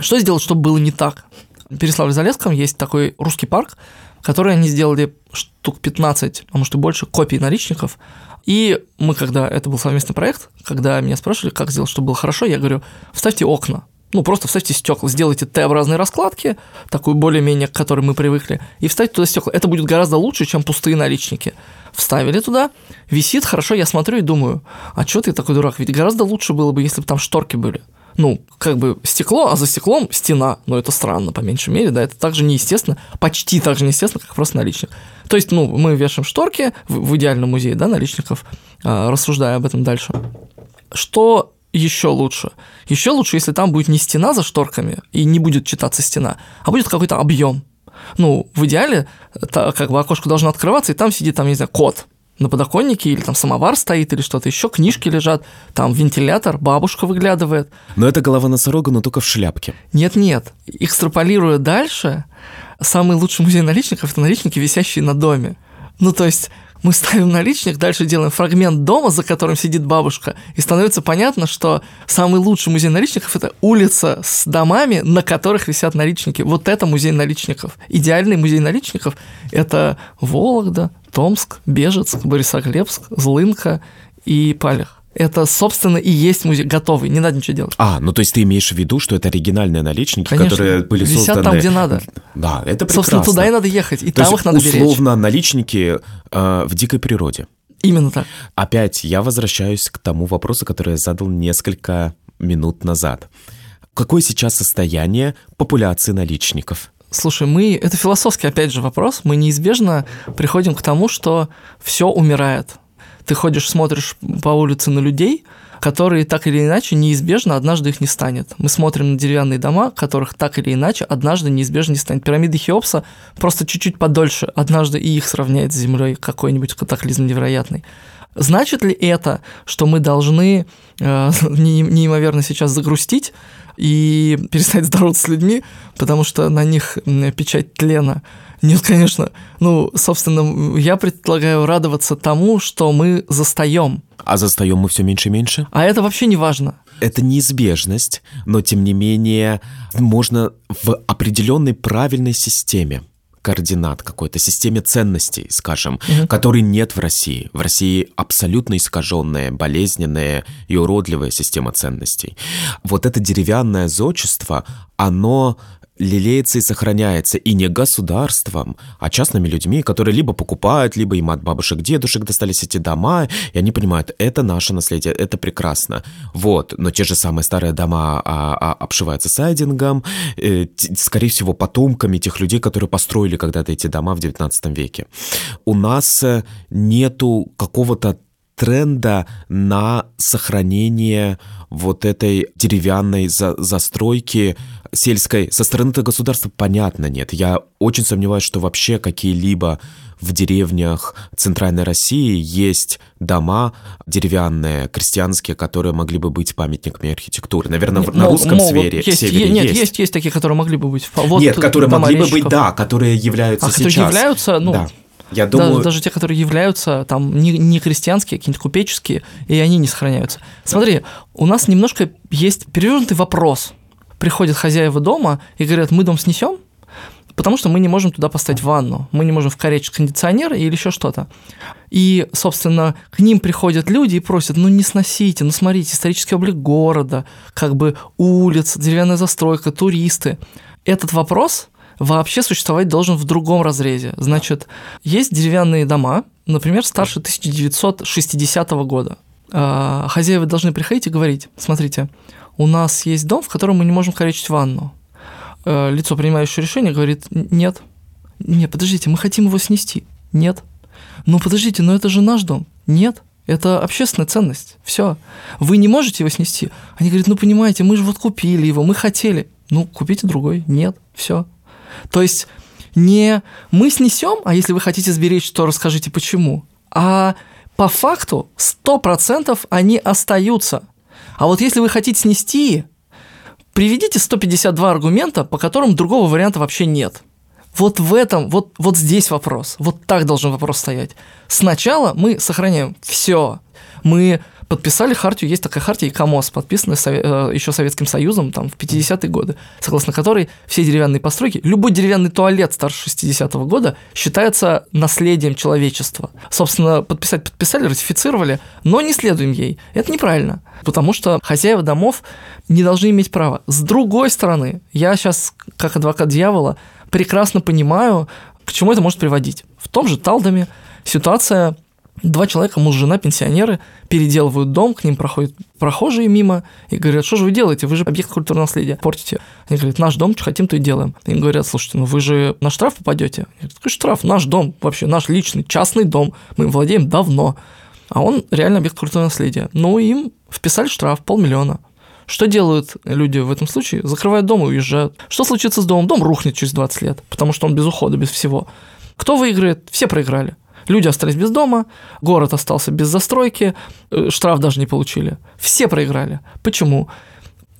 Что сделать, чтобы было не так? В Переславле-Залесском есть такой русский парк, который они сделали штук 15, а может и больше, копий наличников. И мы, когда это был совместный проект, когда меня спрашивали, как сделать, чтобы было хорошо, я говорю, вставьте окна. Ну, просто вставьте стекла, сделайте Т-образные раскладки, такую более-менее, к которой мы привыкли, и вставьте туда стекла. Это будет гораздо лучше, чем пустые наличники. Вставили туда, висит хорошо, я смотрю и думаю, а что ты такой дурак? Ведь гораздо лучше было бы, если бы там шторки были. Ну, как бы стекло, а за стеклом стена. Ну, это странно, по меньшей мере, да, это также неестественно, почти так же неестественно, как просто наличник. То есть, ну, мы вешаем шторки в, в идеальном музее, да, наличников, а, рассуждая об этом дальше. Что еще лучше? Еще лучше, если там будет не стена за шторками и не будет читаться стена, а будет какой-то объем. Ну, в идеале, та, как бы окошко должно открываться, и там сидит, там, не знаю, кот на подоконнике, или там самовар стоит, или что-то еще, книжки лежат, там вентилятор, бабушка выглядывает. Но это голова носорога, но только в шляпке. Нет-нет, экстраполируя дальше, самый лучший музей наличников – это наличники, висящие на доме. Ну, то есть мы ставим наличник, дальше делаем фрагмент дома, за которым сидит бабушка, и становится понятно, что самый лучший музей наличников – это улица с домами, на которых висят наличники. Вот это музей наличников. Идеальный музей наличников – это Вологда, Томск, Бежецк, Борисоглебск, Злынка и Палех. Это, собственно, и есть музей готовый, не надо ничего делать. А, ну то есть ты имеешь в виду, что это оригинальные наличники, Конечно. которые были Висят созданы... там, где надо. Да, это прекрасно. Собственно, туда и надо ехать, и То там есть, их надо беречь. условно, наличники э, в дикой природе. Именно так. Опять я возвращаюсь к тому вопросу, который я задал несколько минут назад. Какое сейчас состояние популяции наличников? Слушай, мы это философский опять же вопрос. Мы неизбежно приходим к тому, что все умирает. Ты ходишь, смотришь по улице на людей, которые так или иначе неизбежно однажды их не станет. Мы смотрим на деревянные дома, которых так или иначе однажды неизбежно не станет. Пирамиды Хеопса просто чуть-чуть подольше однажды и их сравняет с Землей какой-нибудь катаклизм невероятный. Значит ли это, что мы должны э, неимоверно сейчас загрустить и перестать здороваться с людьми, потому что на них печать тлена? Нет, конечно. Ну, собственно, я предлагаю радоваться тому, что мы застаем. А застаем мы все меньше и меньше? А это вообще не важно. Это неизбежность, но тем не менее можно в определенной правильной системе координат какой-то, системе ценностей, скажем, угу. которой нет в России. В России абсолютно искаженная, болезненная и уродливая система ценностей. Вот это деревянное зодчество, оно лелеется и сохраняется и не государством, а частными людьми, которые либо покупают, либо им от бабушек, дедушек достались эти дома, и они понимают, это наше наследие, это прекрасно. Вот, но те же самые старые дома а, а, обшиваются сайдингом, э, скорее всего, потомками тех людей, которые построили когда-то эти дома в 19 веке. У нас э, нету какого-то тренда на сохранение вот этой деревянной за застройки сельской со стороны-то государства понятно нет. Я очень сомневаюсь, что вообще какие-либо в деревнях Центральной России есть дома деревянные, крестьянские, которые могли бы быть памятниками архитектуры. Наверное, нет, на русском могут, сфере, есть, севере нет, есть. есть, есть такие, которые могли бы быть. Вот нет, которые могли бы быть, да, которые являются а, сейчас. Которые являются, ну, да. Я думаю... даже, даже те, которые являются там не, не крестьянские, а какие-нибудь купеческие, и они не сохраняются. Смотри, у нас немножко есть перевернутый вопрос. Приходят хозяева дома и говорят, мы дом снесем, потому что мы не можем туда поставить ванну, мы не можем вкорячить кондиционер или еще что-то. И, собственно, к ним приходят люди и просят, ну не сносите, ну смотрите, исторический облик города, как бы улица, деревянная застройка, туристы. Этот вопрос вообще существовать должен в другом разрезе. Значит, есть деревянные дома, например, старше 1960 года. А, хозяева должны приходить и говорить, смотрите, у нас есть дом, в котором мы не можем коричить ванну. А, лицо, принимающее решение, говорит, нет, нет, подождите, мы хотим его снести. Нет. Ну подождите, но это же наш дом. Нет. Это общественная ценность. Все. Вы не можете его снести. Они говорят, ну понимаете, мы же вот купили его, мы хотели. Ну, купите другой. Нет. Все. То есть не мы снесем, а если вы хотите сберечь, то расскажите почему. А по факту 100% они остаются. А вот если вы хотите снести, приведите 152 аргумента, по которым другого варианта вообще нет. Вот в этом, вот, вот здесь вопрос. Вот так должен вопрос стоять. Сначала мы сохраняем все. Мы подписали хартию, есть такая хартия ИКОМОС, подписанная э, еще Советским Союзом там, в 50-е годы, согласно которой все деревянные постройки, любой деревянный туалет старше 60-го года считается наследием человечества. Собственно, подписать подписали, ратифицировали, но не следуем ей. Это неправильно, потому что хозяева домов не должны иметь права. С другой стороны, я сейчас, как адвокат дьявола, прекрасно понимаю, к чему это может приводить. В том же Талдоме ситуация Два человека, муж, жена, пенсионеры, переделывают дом, к ним проходят прохожие мимо и говорят, что же вы делаете, вы же объект культурного наследия портите. Они говорят, наш дом, что хотим, то и делаем. Им говорят, слушайте, ну вы же на штраф попадете. Говорят, какой штраф? Наш дом, вообще наш личный, частный дом, мы владеем давно. А он реально объект культурного наследия. Ну, им вписали штраф полмиллиона. Что делают люди в этом случае? Закрывают дом и уезжают. Что случится с домом? Дом рухнет через 20 лет, потому что он без ухода, без всего. Кто выиграет? Все проиграли. Люди остались без дома, город остался без застройки, э, штраф даже не получили. Все проиграли. Почему?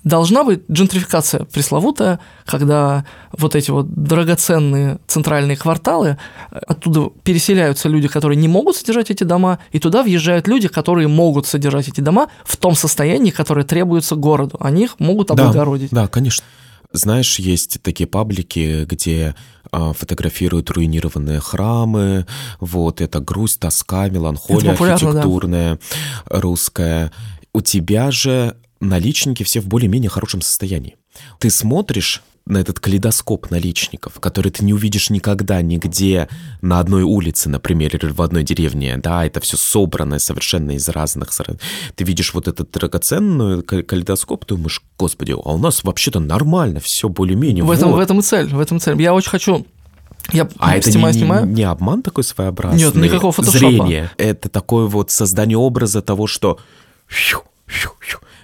Должна быть джентрификация пресловутая, когда вот эти вот драгоценные центральные кварталы, э, оттуда переселяются люди, которые не могут содержать эти дома, и туда въезжают люди, которые могут содержать эти дома в том состоянии, которое требуется городу. Они их могут облагородить. Да, да конечно. Знаешь, есть такие паблики, где а, фотографируют руинированные храмы, вот, это грусть, тоска, меланхолия архитектурная да. русская. У тебя же наличники все в более-менее хорошем состоянии. Ты смотришь на этот калейдоскоп наличников, который ты не увидишь никогда нигде на одной улице, например, или в одной деревне, да, это все собранное совершенно из разных... Ты видишь вот этот драгоценный калейдоскоп, думаешь, господи, а у нас вообще-то нормально, все более-менее. В этом, вот. в этом и цель, в этом цель. Я очень хочу я а это снимаю, не, снимаю. не обман такой своеобразный? Нет, никакого фотошопа. Зрение. Это такое вот создание образа того, что...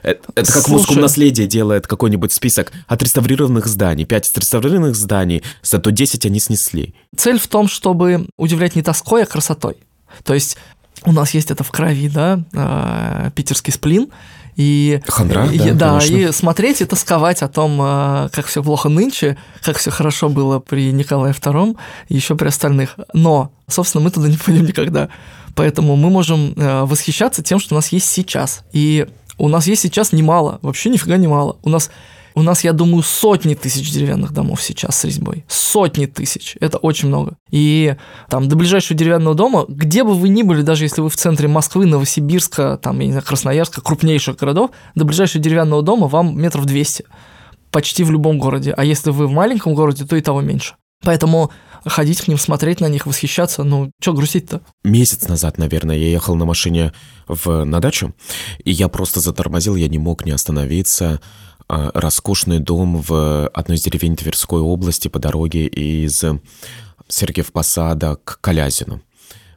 Это, это как Слушай. в наследие делает какой-нибудь список отреставрированных зданий. Пять отреставрированных зданий, зато 10 они снесли. Цель в том, чтобы удивлять не тоской, а красотой. То есть у нас есть это в крови, да, э, питерский сплин, и, Хандра, и, да, да и смотреть и тосковать о том, э, как все плохо нынче, как все хорошо было при Николае II и еще при остальных. Но, собственно, мы туда не пойдем никогда. Поэтому мы можем э, восхищаться тем, что у нас есть сейчас. И у нас есть сейчас немало, вообще нифига немало. У нас у нас, я думаю, сотни тысяч деревянных домов сейчас с резьбой. Сотни тысяч. Это очень много. И там до ближайшего деревянного дома, где бы вы ни были, даже если вы в центре Москвы, Новосибирска, там, я не знаю, Красноярска, крупнейших городов, до ближайшего деревянного дома вам метров 200. Почти в любом городе. А если вы в маленьком городе, то и того меньше. Поэтому ходить к ним, смотреть на них, восхищаться, ну, что грустить-то? Месяц назад, наверное, я ехал на машине в, на дачу, и я просто затормозил, я не мог не остановиться. А, роскошный дом в одной из деревень Тверской области по дороге из Сергеев Посада к Калязину.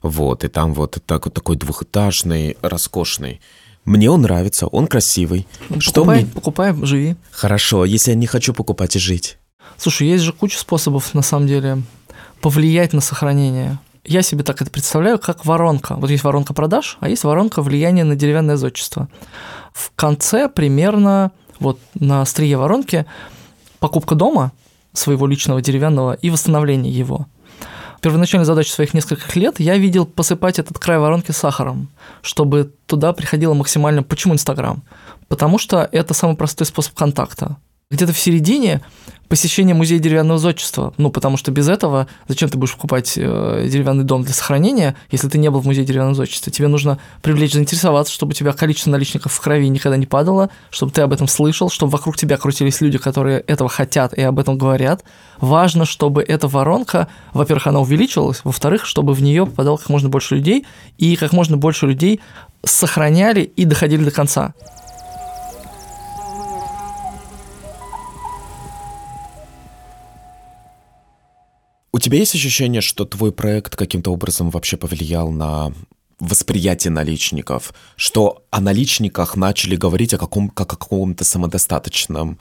Вот, и там вот так, такой двухэтажный, роскошный. Мне он нравится, он красивый. Ну, Что покупай, мне... покупай, живи. Хорошо, если я не хочу покупать и жить. Слушай, есть же куча способов, на самом деле, повлиять на сохранение. Я себе так это представляю, как воронка. Вот есть воронка продаж, а есть воронка влияния на деревянное зодчество. В конце примерно вот на острие воронки покупка дома своего личного деревянного и восстановление его. Первоначальная задача своих нескольких лет я видел посыпать этот край воронки сахаром, чтобы туда приходило максимально... Почему Инстаграм? Потому что это самый простой способ контакта. Где-то в середине посещение музея деревянного зодчества. Ну, потому что без этого зачем ты будешь покупать э, деревянный дом для сохранения, если ты не был в музее деревянного зодчества? Тебе нужно привлечь, заинтересоваться, чтобы у тебя количество наличников в крови никогда не падало, чтобы ты об этом слышал, чтобы вокруг тебя крутились люди, которые этого хотят и об этом говорят. Важно, чтобы эта воронка, во-первых, она увеличивалась, во-вторых, чтобы в нее попадало как можно больше людей, и как можно больше людей сохраняли и доходили до конца. У тебя есть ощущение, что твой проект каким-то образом вообще повлиял на восприятие наличников, что о наличниках начали говорить о каком, как о каком-то самодостаточном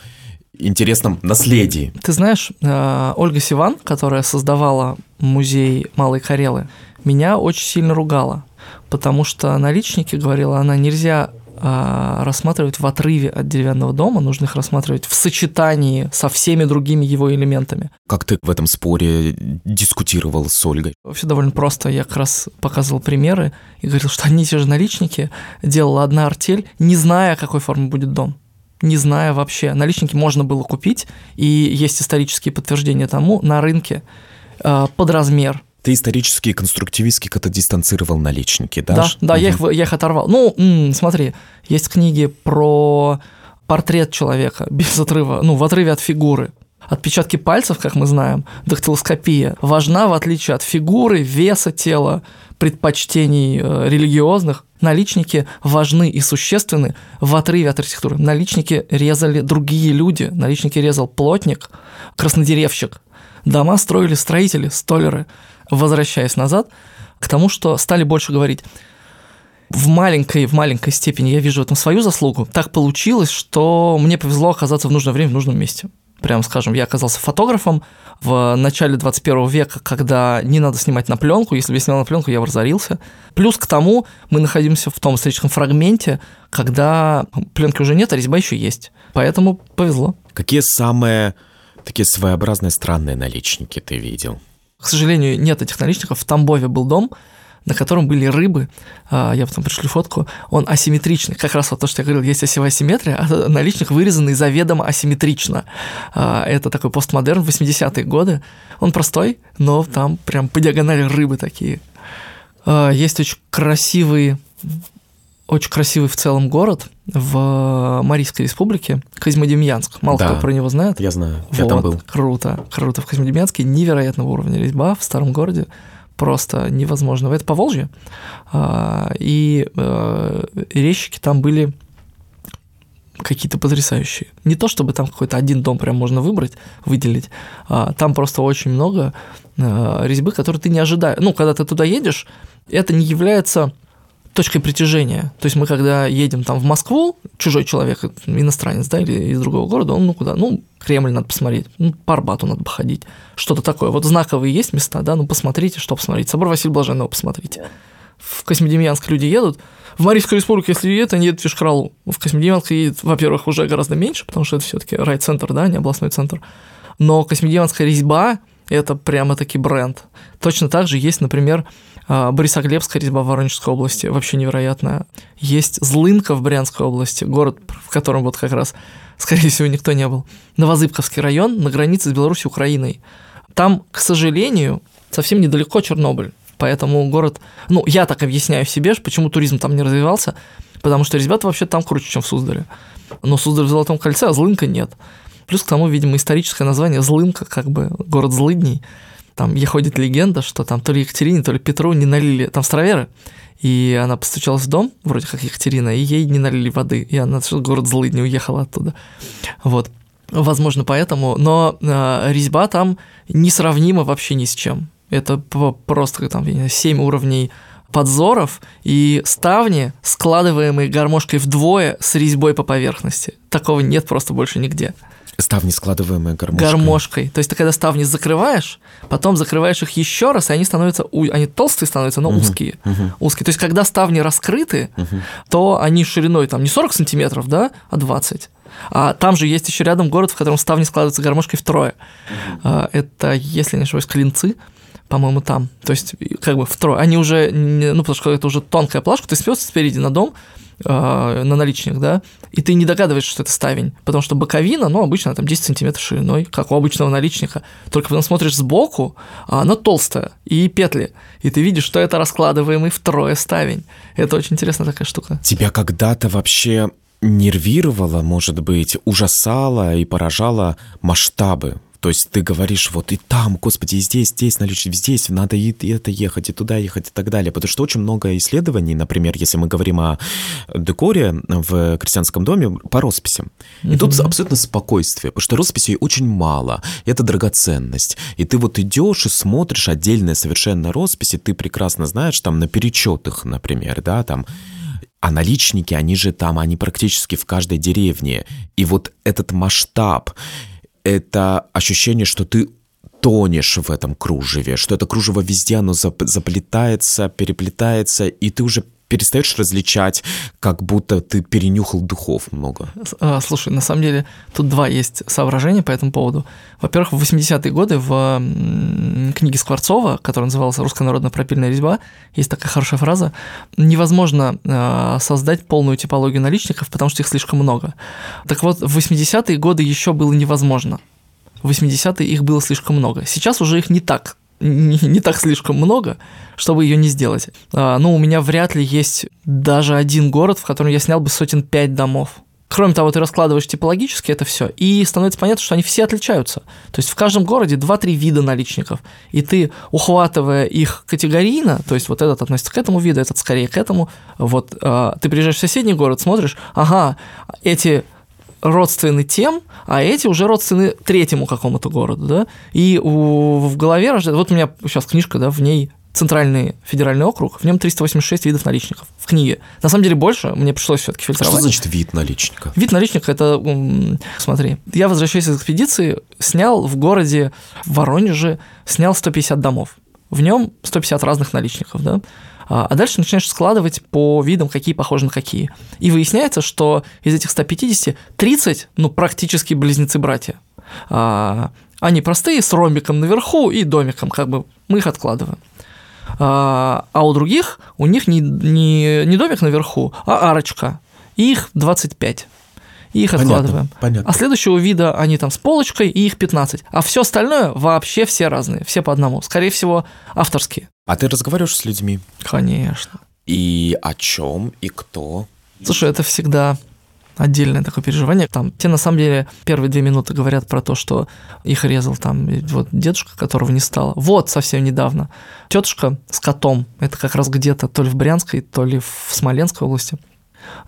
интересном наследии. Ты знаешь, э, Ольга Сиван, которая создавала музей Малой Карелы, меня очень сильно ругала, потому что наличники, говорила она, нельзя рассматривать в отрыве от деревянного дома, нужно их рассматривать в сочетании со всеми другими его элементами. Как ты в этом споре дискутировал с Ольгой? Вообще довольно просто. Я как раз показывал примеры и говорил, что одни и те же наличники делала одна артель, не зная, какой формы будет дом не зная вообще. Наличники можно было купить, и есть исторические подтверждения тому на рынке а, под размер, ты исторически и конструктивистски как-то дистанцировал наличники, да? Да, да, угу. я, их, я их оторвал. Ну, м, смотри, есть книги про портрет человека без отрыва, ну, в отрыве от фигуры. Отпечатки пальцев, как мы знаем, дактилоскопия важна в отличие от фигуры, веса тела, предпочтений э, религиозных. Наличники важны и существенны в отрыве от архитектуры. Наличники резали другие люди. Наличники резал плотник, краснодеревщик. Дома строили строители, столеры возвращаясь назад, к тому, что стали больше говорить. В маленькой, в маленькой степени я вижу в этом свою заслугу. Так получилось, что мне повезло оказаться в нужное время в нужном месте. Прямо скажем, я оказался фотографом в начале 21 века, когда не надо снимать на пленку. Если бы я снял на пленку, я бы разорился. Плюс к тому, мы находимся в том историческом фрагменте, когда пленки уже нет, а резьба еще есть. Поэтому повезло. Какие самые такие своеобразные странные наличники ты видел? К сожалению, нет этих наличников. В Тамбове был дом, на котором были рыбы. А, я потом пришлю фотку. Он асимметричный. Как раз вот то, что я говорил, есть осевая симметрия, а наличник вырезанный заведомо асимметрично. А, это такой постмодерн 80-е годы. Он простой, но там прям по диагонали рыбы такие. Есть очень красивый очень красивый в целом город в Марийской республике, Козьмодемьянск. Мало Да. кто про него знает. Я знаю, я там Вот, был. Круто, круто. В Козьмодемьянске невероятного уровня резьба в старом городе. Просто невозможно. Это Поволжье. А, И э, резчики там были какие-то потрясающие. Не то, чтобы там какой-то один дом прям можно выбрать, выделить. а Там просто очень много э, резьбы, которые ты не ожидаешь. Ну, когда ты туда едешь, это не является точкой притяжения. То есть мы когда едем там в Москву, чужой человек, иностранец, да, или из другого города, он ну куда? Ну, Кремль надо посмотреть, ну, по Арбату надо походить, что-то такое. Вот знаковые есть места, да, ну, посмотрите, что посмотреть. Собор Василия Блаженного посмотрите. В Космодемьянск люди едут, в Марийскую республику, если едет, они едут в Вишкралу. В Космодемьянск едет, во-первых, уже гораздо меньше, потому что это все таки райцентр, да, не областной центр. Но Космодемьянская резьба – это прямо-таки бренд. Точно так же есть, например, а, Борисоглебская резьба Воронежской области, вообще невероятная. Есть Злынка в Брянской области, город, в котором вот как раз, скорее всего, никто не был. Новозыбковский район на границе с Беларусью и Украиной. Там, к сожалению, совсем недалеко Чернобыль. Поэтому город, ну, я так объясняю себе, почему туризм там не развивался, потому что ребята вообще там круче, чем в Суздале. Но Суздаль в Золотом кольце, а Злынка нет. Плюс к тому, видимо, историческое название Злынка, как бы город злыдней. Там ходит легенда, что там то ли Екатерине, то ли Петру не налили, там староверы, и она постучалась в дом, вроде как Екатерина, и ей не налили воды, и она что город злыдни уехала оттуда. Вот. Возможно, поэтому, но э, резьба там несравнима вообще ни с чем. Это просто там 7 уровней подзоров и ставни, складываемые гармошкой вдвое с резьбой по поверхности. Такого нет просто больше нигде. Ставни, складываемые гармошкой. Гармошкой. То есть ты когда ставни закрываешь, потом закрываешь их еще раз, и они становятся, они толстые становятся, но Мгм, узкие. мгм, Узкие. То есть когда ставни раскрыты, мгм. то они шириной там не 40 сантиметров, да, а 20. А там же есть еще рядом город, в котором ставни складываются гармошкой втрое. А, Это, если не ошибаюсь, клинцы, по-моему, там. То есть, как бы втрое. Они уже, ну, потому что это уже тонкая плашка, ты спёс спереди на дом, а, на наличник, да, и ты не догадываешься, что это ставень, потому что боковина, ну, обычно там 10 сантиметров шириной, как у обычного наличника, только потом смотришь сбоку, а она толстая, и петли, и ты видишь, что это раскладываемый втрое ставень. Это очень интересная такая штука. Тебя когда-то вообще нервировало, может быть, ужасало и поражало масштабы? То есть ты говоришь, вот и там, господи, и здесь, здесь, наличие, здесь, надо и и это ехать, и туда ехать, и так далее. Потому что очень много исследований, например, если мы говорим о декоре в крестьянском доме, по росписям. И тут абсолютно спокойствие, потому что росписей очень мало, это драгоценность. И ты вот идешь и смотришь отдельные совершенно росписи, ты прекрасно знаешь, там на перечетах, например, да, там а наличники, они же там, они практически в каждой деревне. И вот этот масштаб, это ощущение, что ты тонешь в этом кружеве, что это кружево везде, оно зап- заплетается, переплетается, и ты уже перестаешь различать, как будто ты перенюхал духов много. А, Слушай, на самом деле тут два есть соображения по этому поводу. Во-первых, в 80-е годы в книге Скворцова, которая называлась «Русская народная пропильная резьба», есть такая хорошая фраза «Невозможно э, создать полную типологию наличников, потому что их слишком много». Так вот, в 80-е годы еще было невозможно. В 80-е их было слишком много. Сейчас уже их не так не, не так слишком много, чтобы ее не сделать. А, ну, у меня вряд ли есть даже один город, в котором я снял бы сотен пять домов. Кроме того, ты раскладываешь типологически это все, и становится понятно, что они все отличаются. То есть в каждом городе 2-3 вида наличников, и ты, ухватывая их категорийно, то есть вот этот относится к этому виду, этот скорее к этому, вот а, ты приезжаешь в соседний город, смотришь, ага, эти родственны тем, а эти уже родственны третьему какому-то городу, да, и у, в голове рождается, вот у меня сейчас книжка, да, в ней Центральный федеральный округ, в нем 386 видов наличников в книге. На самом деле больше, мне пришлось все-таки фильтровать. Что значит вид наличника? Вид наличника это, смотри, я возвращаюсь из экспедиции, снял в городе Воронеже, снял 150 домов. В нем 150 разных наличников, да. А а дальше начинаешь складывать по видам, какие похожи на какие. И выясняется, что из этих 150 30, ну, практически близнецы-братья. А, Они простые, с ромбиком наверху и домиком, как бы мы их откладываем. А а у других, у них не, не, не домик наверху, а арочка. И их 25. И их Понятно, откладываем. понятно. А следующего вида они там с полочкой, и их 15. А все остальное вообще все разные, все по одному. Скорее всего, авторские. А ты разговариваешь с людьми? Конечно. И о чем, и кто? Слушай, это всегда отдельное такое переживание. Там те на самом деле первые две минуты говорят про то, что их резал там вот дедушка, которого не стало. Вот совсем недавно. Тетушка с котом. Это как раз где-то то ли в Брянской, то ли в Смоленской области.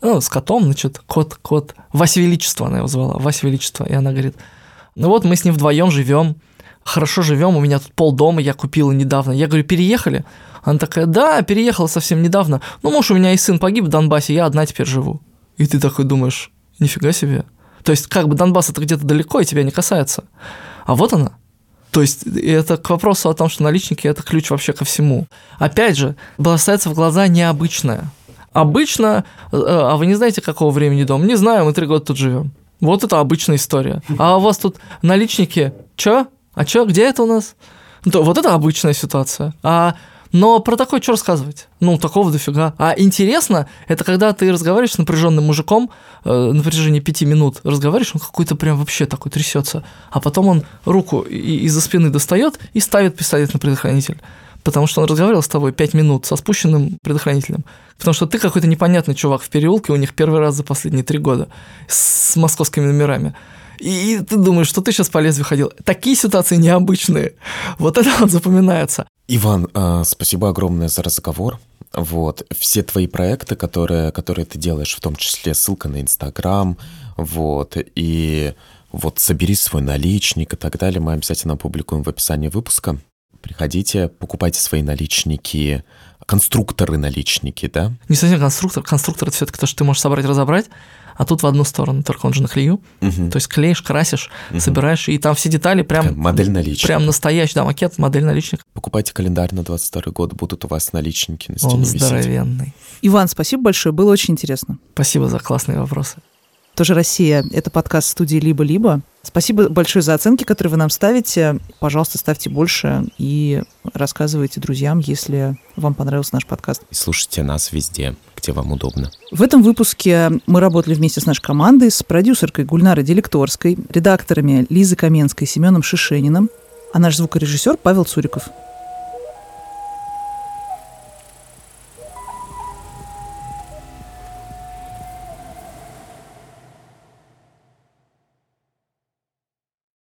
Ну, с котом, значит, кот, кот. Вася Величество она его звала. Вася Величество. И она говорит, ну вот мы с ним вдвоем живем, хорошо живем, у меня тут пол дома я купила недавно. Я говорю, переехали? Она такая, да, переехала совсем недавно. Ну, муж у меня и сын погиб в Донбассе, я одна теперь живу. И ты такой думаешь, нифига себе. То есть как бы Донбасс это где-то далеко и тебя не касается. А вот она. То есть это к вопросу о том, что наличники – это ключ вообще ко всему. Опять же, бросается в глаза необычное. Обычно, э, а вы не знаете, какого времени дом? Не знаю, мы три года тут живем. Вот это обычная история. А у вас тут наличники, чё? А чё, где это у нас? То, вот это обычная ситуация. А но про такое что рассказывать? Ну, такого дофига. А интересно, это когда ты разговариваешь с напряженным мужиком э, на протяжении пяти минут, разговариваешь, он какой-то прям вообще такой трясется, а потом он руку из-за спины достает и ставит пистолет на предохранитель. Потому что он разговаривал с тобой пять минут со спущенным предохранителем. Потому что ты какой-то непонятный чувак в переулке, у них первый раз за последние три года с московскими номерами. И ты думаешь, что ты сейчас по лезвию ходил. Такие ситуации необычные. Вот это вот запоминается. Иван, а, спасибо огромное за разговор. Вот, все твои проекты, которые, которые ты делаешь, в том числе ссылка на Инстаграм, вот, и вот собери свой наличник и так далее, мы обязательно опубликуем в описании выпуска. Приходите, покупайте свои наличники, конструкторы наличники, да? Не совсем конструктор, конструктор это все-таки то, что ты можешь собрать, разобрать, а тут в одну сторону, только он же на клею. Угу. То есть клеишь, красишь, угу. собираешь, и там все детали прям... Такая модель наличника. Прям настоящий, да, макет, модель наличник. Покупайте календарь на 22 год, будут у вас наличники на стене Он здоровенный. Висеть. Иван, спасибо большое, было очень интересно. Спасибо за классные вопросы. Тоже Россия. Это подкаст студии «Либо-либо». Спасибо большое за оценки, которые вы нам ставите. Пожалуйста, ставьте больше и рассказывайте друзьям, если вам понравился наш подкаст. И слушайте нас везде, где вам удобно. В этом выпуске мы работали вместе с нашей командой, с продюсеркой Гульнарой Делекторской, редакторами Лизой Каменской и Семеном Шишениным, а наш звукорежиссер Павел Цуриков.